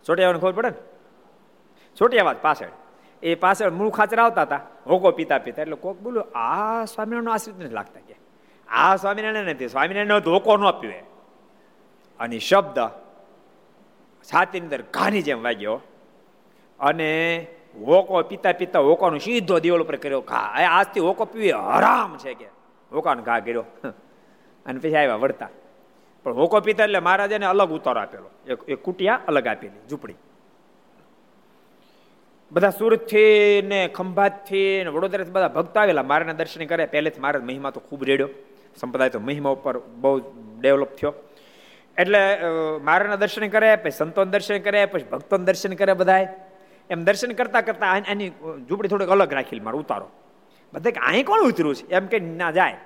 છોટી અવાજ ખબર પડે ને? છોટી પાછળ. એ પાછળ મૂળ ખાચર આવતા હતા હોકો પીતા પીતા. એટલે કોક બોલો આ સ્વામિનારાયણ આશ્રિત નથી લાગતા કે. આ સ્વામિનારાયણ નથી સ્વામિનારાયણ હોકો ન પીવે અને શબ્દ છાતીની અંદર ઘાની જેમ વાગ્યો. અને હોકો પીતા પીતા હોકોનો સીધો દિવાલ ઉપર કર્યો ઘા. આજથી હોકો પીવી હરામ છે કે. હોકાનો ઘા કર્યો. અને પછી આવ્યા વળતા. પણ હોકો પીતા એટલે મહારાજાને અલગ ઉતાર આપેલો. એક કુટિયા અલગ આપેલી, ઝૂંપડી. બધા સુરતથી ને ખંભાતથી ને વડોદરાથી બધા ભક્ત આવેલા. મારાના દર્શન કરે પહેલેથી મારા મહિમા તો ખૂબ રેડ્યો. સંપ્રદાય તો મહિમા ઉપર બહુ ડેવલપ થયો. એટલે મારાના દર્શન કરે પછી સંતોન દર્શન કરે પછી ભક્તોન દર્શન કરે બધાય એમ દર્શન કરતા કરતા એની ઝૂંપડી થોડીક અલગ રાખેલી મારો, ઉતારો. બધા કે, અહીં કોણ ઉતર્યું છે? એમ કે, ના, જાય.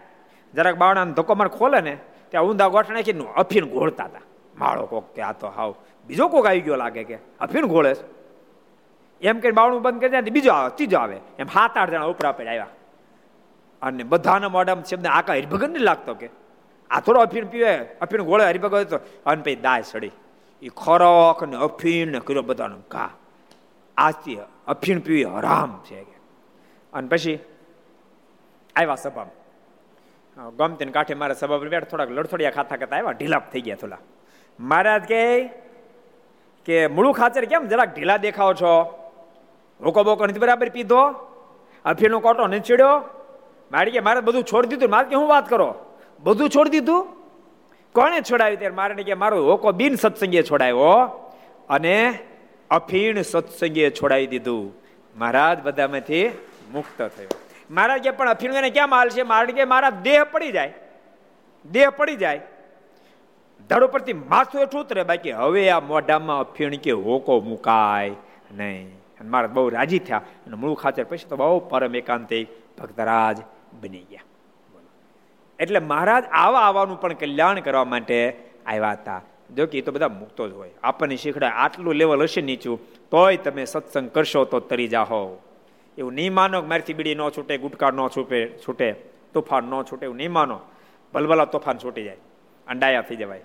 જરાક બાવણા ધક્કો માર ખોલે ને ત્યાં ઊંધા ગોઠ નાખીને અફીન ઘોળતા હતા માળો કોક કે આ તો હાવ, બીજો કોક આવી ગયો લાગે કે અફીન ઘોળે એમ કે બાવણું બંધ કરી જાય બીજો આવે ત્રીજો આવે. એમ સાત આઠ જણા ઉપરા પડે આવ્યા. અને બધાના મોઢામાં શબ્દ આકા હરિભગત નહીં લાગતો કે. આ થોડો અફીણ પીવે, અફીણ ગોળે હરિભગત તો, અને પછી દાય સડી. એ ખોરાક ને અફીણ ને કર્યો બધાનો ઘા. આજથી અફીણ પીવી, હરામ છે અને પછી આવ્યા સભામાં. ગમતી કાંઠે મારા સભા બેઠા, થોડાક લડથોડિયા ખાતા ખાતા આવ્યા, ઢીલાપ થઈ ગયા થોડા મહારાજ કે કે, મૂળું ખાચર કેમ જરાક ઢીલા દેખાવ છો? રોકો બોકો નથી બરાબર પીધો? અફીનો કોટો નથી ચીડ્યો? મારી કે, મારે બધું છોડી દીધું, મારે કે હું વાત કરો? બધું છોડી દીધું? કોણે છોડાવ્યું ત્યારે મારે કે, મારો હોકો બિન સત્સંગે છોડાયો અને અફીણ સત્સંગે છોડાવી દીધું. મહારાજ બધામાંથી મુક્ત થયો. મહારાજ કે પણ અફીણ ક્યાં માલ છે? મહારાજ કે મારા દેહ પડી જાય. દેહ પડી જાય. ધડ ઉપરથી માથું એઠું ઉતરે, બાકી હવે આ મોઢામાં અફીણ કે હોકો મુકાય નહીં. અને મારા બહુ રાજી થયા. અને મૂળ ખાતર પછી તો બહુ પરમ એકાંતિક ભક્તરાજ બની ગયા. એટલે મહારાજ આવા આવવાનું પણ કલ્યાણ કરવા માટે આવ્યા હતા. જો કે એ તો બધા મુક્તો જ હોય. આપણને શીખડાય, આટલું લેવલ હશે નીચું, તોય તમે સત્સંગ કરશો તો તરી જાહો. એવું નહીં માનો મારથી બીડી ન છૂટે, ગુટકા ન છૂટે છૂટે, તોફાન ન છૂટે, એવું નહીં માનો. ભલભલા તોફાન છૂટી જાય, અંડાયા થઈ જવાય.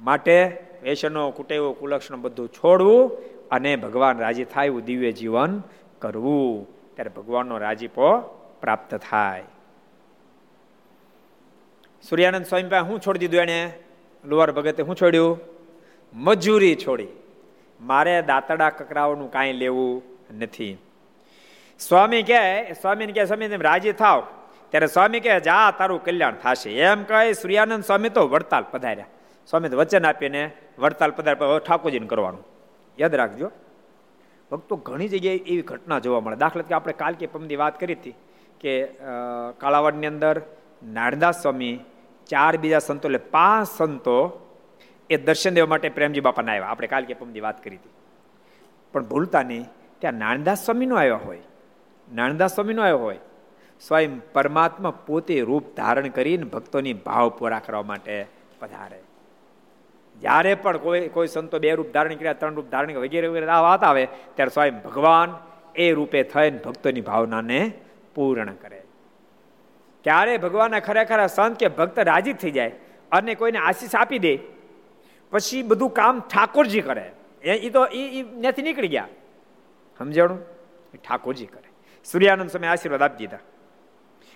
માટે વેસનો કુટેવો, કુલક્ષણ બધું છોડવું અને ભગવાન રાજી થાય એવું દિવ્ય જીવન કરવું. ત્યારે ભગવાનનો રાજીપો પ્રાપ્ત થાય. સૂર્યાનંદ સ્વામી પાસે હું છોડી દીધું એને લુવાર ભગતે શું છોડ્યું? મજૂરી છોડી. મારે દાંતડા કકરાઓનું કાંઈ લેવું નથી. સ્વામી કહે, સ્વામીને કહે, સ્વામી, તેમ રાજી થાવ ત્યારે સ્વામી કહે, જા, તારું કલ્યાણ થશે. એમ કહે, સૂર્યાનંદ સ્વામી તો વડતાલ પધાર્યા. સ્વામી તો વચન આપીને વડતાલ પધાર્યા ઠાકોરજીને કરવાનું. યાદ રાખજો, ભક્તો ઘણી જગ્યાએ એવી ઘટના જોવા મળે. દાખલા કે આપણે કાલ કે પમદી વાત કરી હતી કે કાળાવાડની અંદર નારદાસ સ્વામી ચાર બીજા સંતો, એટલે પાંચ સંતો એ દર્શન દેવા માટે પ્રેમજી બાપાને આવ્યા. આપણે કાલ કે પમદી વાત કરી હતી. પણ ભૂલતા નહીં, ત્યાં નારદાસ સ્વામીનો આવ્યા હોય. નાનદાસ સ્વામીનો આવ્યો હોય, સ્વયં પરમાત્મા પોતે રૂપ ધારણ કરીને ભક્તોની ભાવ પૂરા કરવા માટે પધારે. જ્યારે પણ કોઈ કોઈ સંતો બે રૂપ ધારણ કર્યા, ત્રણ રૂપ ધારણ વગેરે વગેરે આ વાત આવે, ત્યારે સ્વયં ભગવાન એ રૂપે થઈને ભક્તોની ભાવનાને પૂર્ણ કરે. ત્યારે ભગવાનના ખરેખર સંત કે ભક્ત રાજી થઈ જાય અને કોઈને આશીષ આપી દે, પછી બધું કામ ઠાકોરજી કરે. એ તો, એ ત્યાંથી નીકળી ગયા. સમજાણું? ઠાકોરજી કરે. સૂર્યાનંદ સ્વામી આશીર્વાદ આપી દીધા.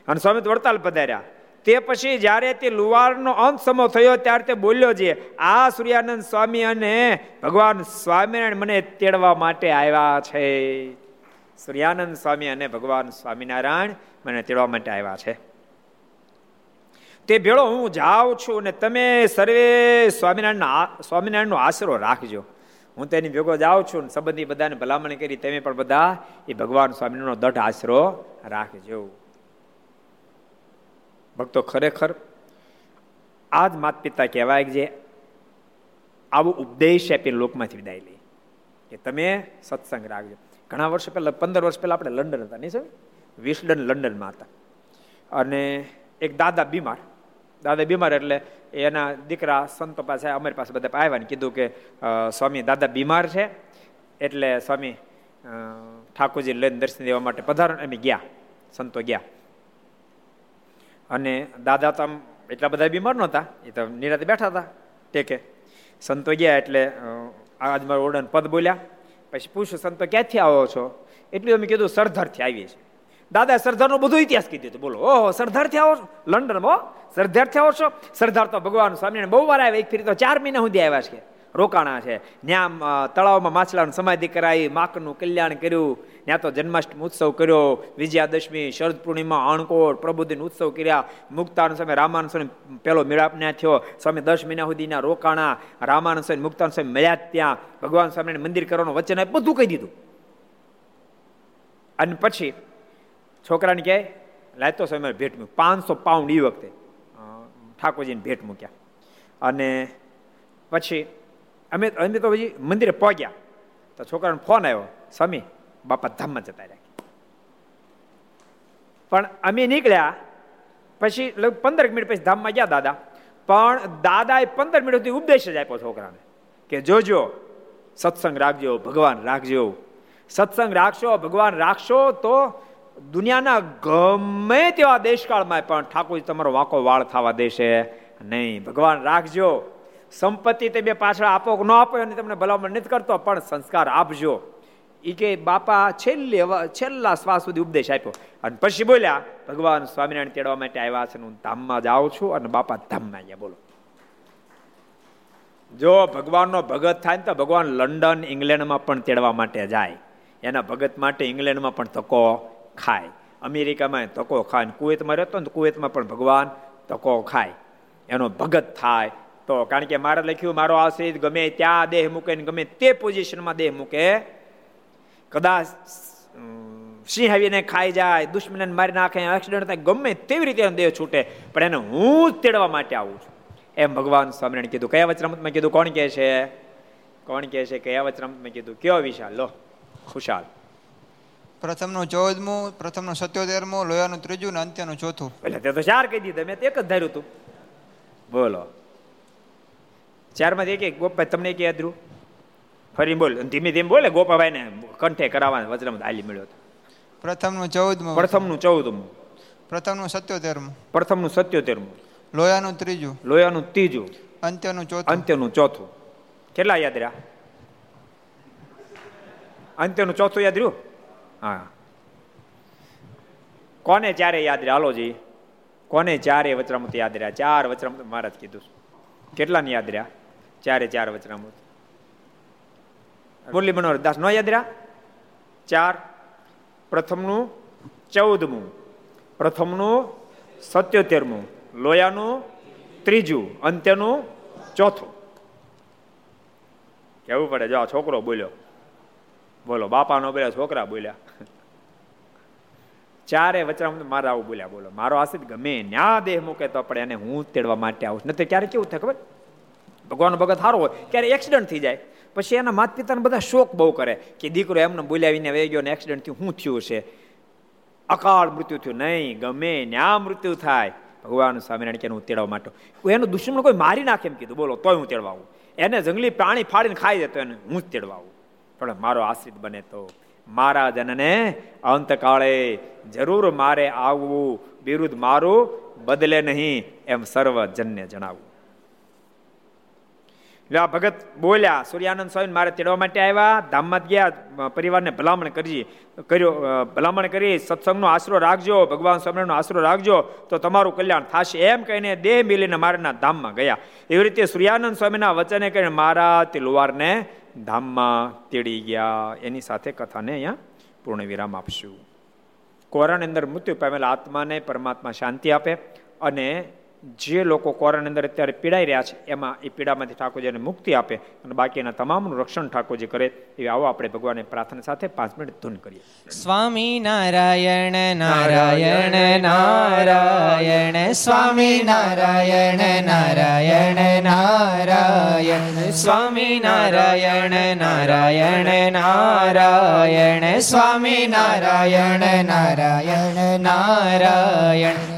અને સ્વામી વડતાલ પધાર્યા. તે પછી જ્યારે તે લુવારનો અંત સમો થયો, ત્યારે તે બોલ્યો છે, આ સૂર્યાનંદ સ્વામી અને ભગવાન સ્વામિનારાયણ મને તેડવા માટે આવ્યા છે. સૂર્યાનંદ સ્વામી અને ભગવાન સ્વામિનારાયણ મને તેડવા માટે આવ્યા છે. તે ભેળો હું જાઉં છું અને તમે સર્વે સ્વામિનારાયણ સ્વામિનારાયણનો આશરો રાખજો. હું તેની ભેગો જાઉં છું ને સંબંધી બધાને ભલામણ કરી તમે પણ બધા એ ભગવાન સ્વામીનો દઢ આશરો રાખજો. ભક્તો ખરેખર આ જ માત પિતા કહેવાય જે આવો ઉપદેશ આપીને લોકમાંથી વિદાય લે. કે તમે સત્સંગ રાખજો. ઘણા વર્ષ પહેલા, પંદર વર્ષ પહેલા આપણે લંડન હતા, નહીં સમજ વિસ્ડન લંડનમાં હતા. અને એક દાદા બીમાર. દાદા બીમાર એટલે એના દીકરા સંતો પાસે અમારી પાસે બધા આવ્યા ને કીધું કે સ્વામી, દાદા બીમાર છે, એટલે સ્વામી ઠાકોરજી લઈને દર્શન દેવા માટે પધારણ અમે ગયા, સંતો ગયા. અને દાદા તો આમ એટલા બધા બીમાર નહોતા, એ તો નિરાતે બેઠા હતા ટેકે સંતો ગયા એટલે આજ મારું ઓર્ડન પદ બોલ્યા, પછી પૂછ્યું, સંતો, ક્યાંથી આવો છો? એટલું અમે કીધું, સરદારથી આવીએ છીએ. દાદા સરદારનો બધો ઇતિહાસ કીધું બોલો, ઓહો, સરદારથી આવો લંડનમાં સરદારથી આવો છો? સરદાર તો ભગવાન સ્વામિનારાયણ બહુ વાર આવ્યા. એક ફેરી તો ચાર મહિના સુધી આવ્યા છે. રોકાણા છે. ત્યાં તળાવમાં માછલાનું સમાધિ કરાવી માકનું કલ્યાણ કર્યું. ત્યાં તો જન્માષ્ટમી ઉત્સવ કર્યો. વિજયાદશમી, શરદ પૂર્ણિમા અણકોટ પ્રબુદ્ધિનો ઉત્સવ કર્યા. મુક્તાન સ્વામી, રામાનંદ સ્વામી પેલો મેળાપ ત્યાં થયો. સ્વામી દસ મહિના સુધીના રોકાણા, રામાનંદ સ્વામી મુક્તાન સ્વામી મળ્યા ત્યાં. ભગવાન સ્વામીને મંદિર કરવાનું વચન બધું કહી દીધું. અને પછી છોકરાને કહે લાયતો સ્વામી ભેટ મૂક. પાંચસો પાઉન્ડ એ વખતે. ઠાકોરજીને ભેટ મૂક્યા. અને પછી અમે અમે તો પછી મંદિરે પહોંચ્યા. તો છોકરાનો ફોન આવ્યો, સ્વામી, બાપા ધામમાં જતા રહ્યા. પણ અમે નીકળ્યા, પછી પંદર મિનિટ પછી ધામમાં ગયા દાદા. પણ દાદાએ પંદર મિનિટ સુધી ઉપદેશ જ આપ્યો છોકરાને કે, જોજો, સત્સંગ રાખજો, ભગવાન રાખજો. સત્સંગ રાખશો, ભગવાન રાખશો તો દુનિયાના ગમે તેવા દેશકાળમાં પણ ઠાકોરજી તમારો વાંકો વાળ થવા દેશે. નહીં, ભગવાન રાખજો. સંપત્તિ તમે પાછળ આપો ન આપો અને તમને ભલામણ નથી કરતો, પણ સંસ્કાર આપજો. એ કે બાપા છેલ્લે છેલ્લા શ્વાસ સુધી ઉપદેશ આપ્યો. અને પછી બોલ્યા, ભગવાન સ્વામિનારાયણ તેડવા માટે આવ્યા છે હું ધામમાં જાઉં છું અને બાપા ધામમાં આવ્યા બોલો. જો ભગવાનનો ભગત થાય ને તો ભગવાન લંડન, ઇંગ્લેન્ડમાં પણ તેડવા માટે જાય. એના ભગત માટે ઇંગ્લેન્ડમાં પણ તકો ખાય. અમેરિકામાં તકો ખાય કુવેતમાં રહેતો ને કુવેતમાં પણ ભગવાન તકો ખાય. એનો ભગત થાય. તો કારણ કે મારે લખ્યું, મારો આશ્રિત ગમે ત્યાં દેહ મૂકે ને ગમે તે પોઝિશનમાં દેહ મૂકે, કદાચ સિંહ આવીને ખાઈ જાય, દુશ્મનને મારી નાખે એક્સિડન્ટ થાય, ગમે તેવી રીતે દેહ છૂટે. પણ એને હું જ તેડવા માટે આવું છું. એમ ભગવાન સ્વામિનારાયણ કીધું. કયા વચરામતમાં કીધું? કોણ કહે છે? કોણ કહે છે? કયા વચરામતમાં કીધું? કયો વિશાલ? લો, ખુશાલ. પ્રથમનું ચૌદમું પ્રથમનું સત્યોતેરમું લોયાનું ત્રીજું ને અંત્યનું ચોથું. એટલે તે તો ચાર કહી દીધા. મેં તો એક જ ધાર્યું હતું. બોલો. ચારમાંથી એક એક. ગોપાભાઈ તમને એક યાદ રહ્યું? ફરી બોલ. ધીમે ધીમે બોલે. ગોપાભાઈને કંઠે કરાવવા વજ્રમાં હાલી મળ્યો હતો. પ્રથમનું ચૌદમું. પ્રથમનું ચૌદમું. પ્રથમનું સત્યોતેરમું. પ્રથમનું સત્યોતેરમું. લોયાનું ત્રીજું. લોયાનું ત્રીજું. અંત્યનું ચોથું. અંત્યનું ચોથું. કેટલા યાદ રહ્યા? અંત્યનું ચોથું યાદ રહ્યું? હા. કોને ચારે યાદ રહ્યા? હાલો જી. કોને ચારે વચરામૃત યાદ રહ્યા? ચાર વચરામૃત મહારાજ કીધું કેટલાને યાદ રહ્યા? ચારે ચાર વચરામૃત મુરલી મનોહર દાસ નો યાદ રહ્યા? ચાર. પ્રથમનું ચૌદમું. પ્રથમનું સત્યોતેરમું. લોયાનું ત્રીજું. અંત્યનું ચોથું. કેવું પડે? જો આ છોકરો બોલ્યો. બોલો બાપા નો બોલ્યા છોકરા બોલ્યા. ચારે વચરામ મારા આવું બોલ્યા, બોલો. મારો આશિત ગમે, ન્યા દેહ મૂકે તો પડે એને હું તેડવા માટે આવું નથી ક્યારે કેવું થાય ખબર? ભગવાન ભગત સારો હોય, ક્યારે એક્સિડન્ટ થઈ જાય. પછી એના માતા પિતાને બધા શોક બહુ કરે કે દીકરો એમને બોલાવીને વહી ગયો ને એક્સિડન્ટ થયું શું થયું છે અકાળ મૃત્યુ થયું. નહીં, ગમે, ન્યા મૃત્યુ થાય. ભગવાન સ્વામિનારાયણ કે હું તેડવા માટે એનું દુશ્મન કોઈ મારી નાખે એમ કીધું. બોલો, તોય હું તેડવા આવું. એને જંગલી પ્રાણી ફાડીને ખાઈ દે તો એને હું જ તેડવા આવું. પણ મારો આશ્રિત બને તો. મારા જનને અંતકાળે જરૂર મારે આવવું, બિરુદ મારું બદલે નહીં એમ સર્વજન્ય જણાવવું એટલે આ ભગત બોલ્યા, સૂર્યાનંદ સ્વામી મારે તેડવા માટે આવ્યા. ધામમાં ગયા પરિવારને ભલામણ કરી, કર્યો ભલામણ કરી, સત્સંગનો આશરો રાખજો, ભગવાન સ્વામિનારાયણનો આશરો રાખજો, તો તમારું કલ્યાણ થશે. એમ કહીને દેહ મિલીને મારાના ધામમાં ગયા. એવી રીતે સૂર્યાનંદ સ્વામીના વચને કહીને મારા તે લુવારને ધામમાં તેડી ગયા, એની સાથે કથાને અહીંયા પૂર્ણ વિરામ આપશું. કોરાની અંદર મૃત્યુ પામેલા આત્માને પરમાત્મા શાંતિ આપે અને જે લોકો કોરાની અંદર અત્યારે પીડાઈ રહ્યા છે એમાં એ પીડામાંથી ઠાકોરજીને મુક્તિ આપે અને બાકીના તમામનું રક્ષણ ઠાકોરજી કરે એ આવો આપણે ભગવાનને પ્રાર્થના સાથે પાંચ મિનિટ ધૂન કરીએ સ્વામી નારાયણ નારાયણ નારાયણ સ્વામી નારાયણ નારાયણ નારાયણ સ્વામી નારાયણ નારાયણ નારાયણ સ્વામી નારાયણ નારાયણ નારાયણ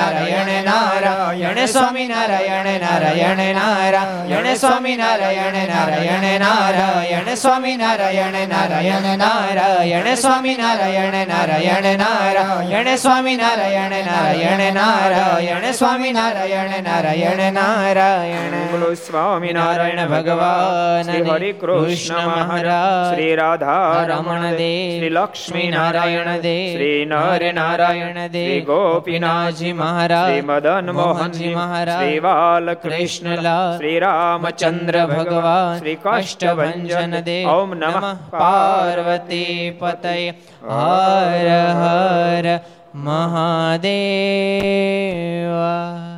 નારાયણ નારાયણ સ્વામી નારાયણ નારાયણ નારાયણ સ્વામી નારાયણ નારાયણ નારાયણ સ્વામી નારાયણ નારાયણ નારાયણ સ્વામી નારાયણ નારાયણ નારાયણ સ્વામી નારાયણ નારાયણ નારાયણ સ્વામી નારાયણ નારાયણ નારાયણ સ્વામી નારાયણ ભગવાન હરે કૃષ્ણ મહારાજ શ્રી રાધા રમણ દેવ શ્રી લક્ષ્મી નારાયણ દેવ શ્રી નર નારાયણ દેવ ગોપીનાથજી મહારાજ શ્રી મદન મોહનજી મહારાજ. શ્રી બાલકૃષ્ણ કૃષ્ણલાલ શ્રી રામચંદ્ર ભગવાન શ્રી કાષ્ટભંજન દેવ ઓમ નમઃ. પાર્વતી પતય. હર હર મહાદેવા.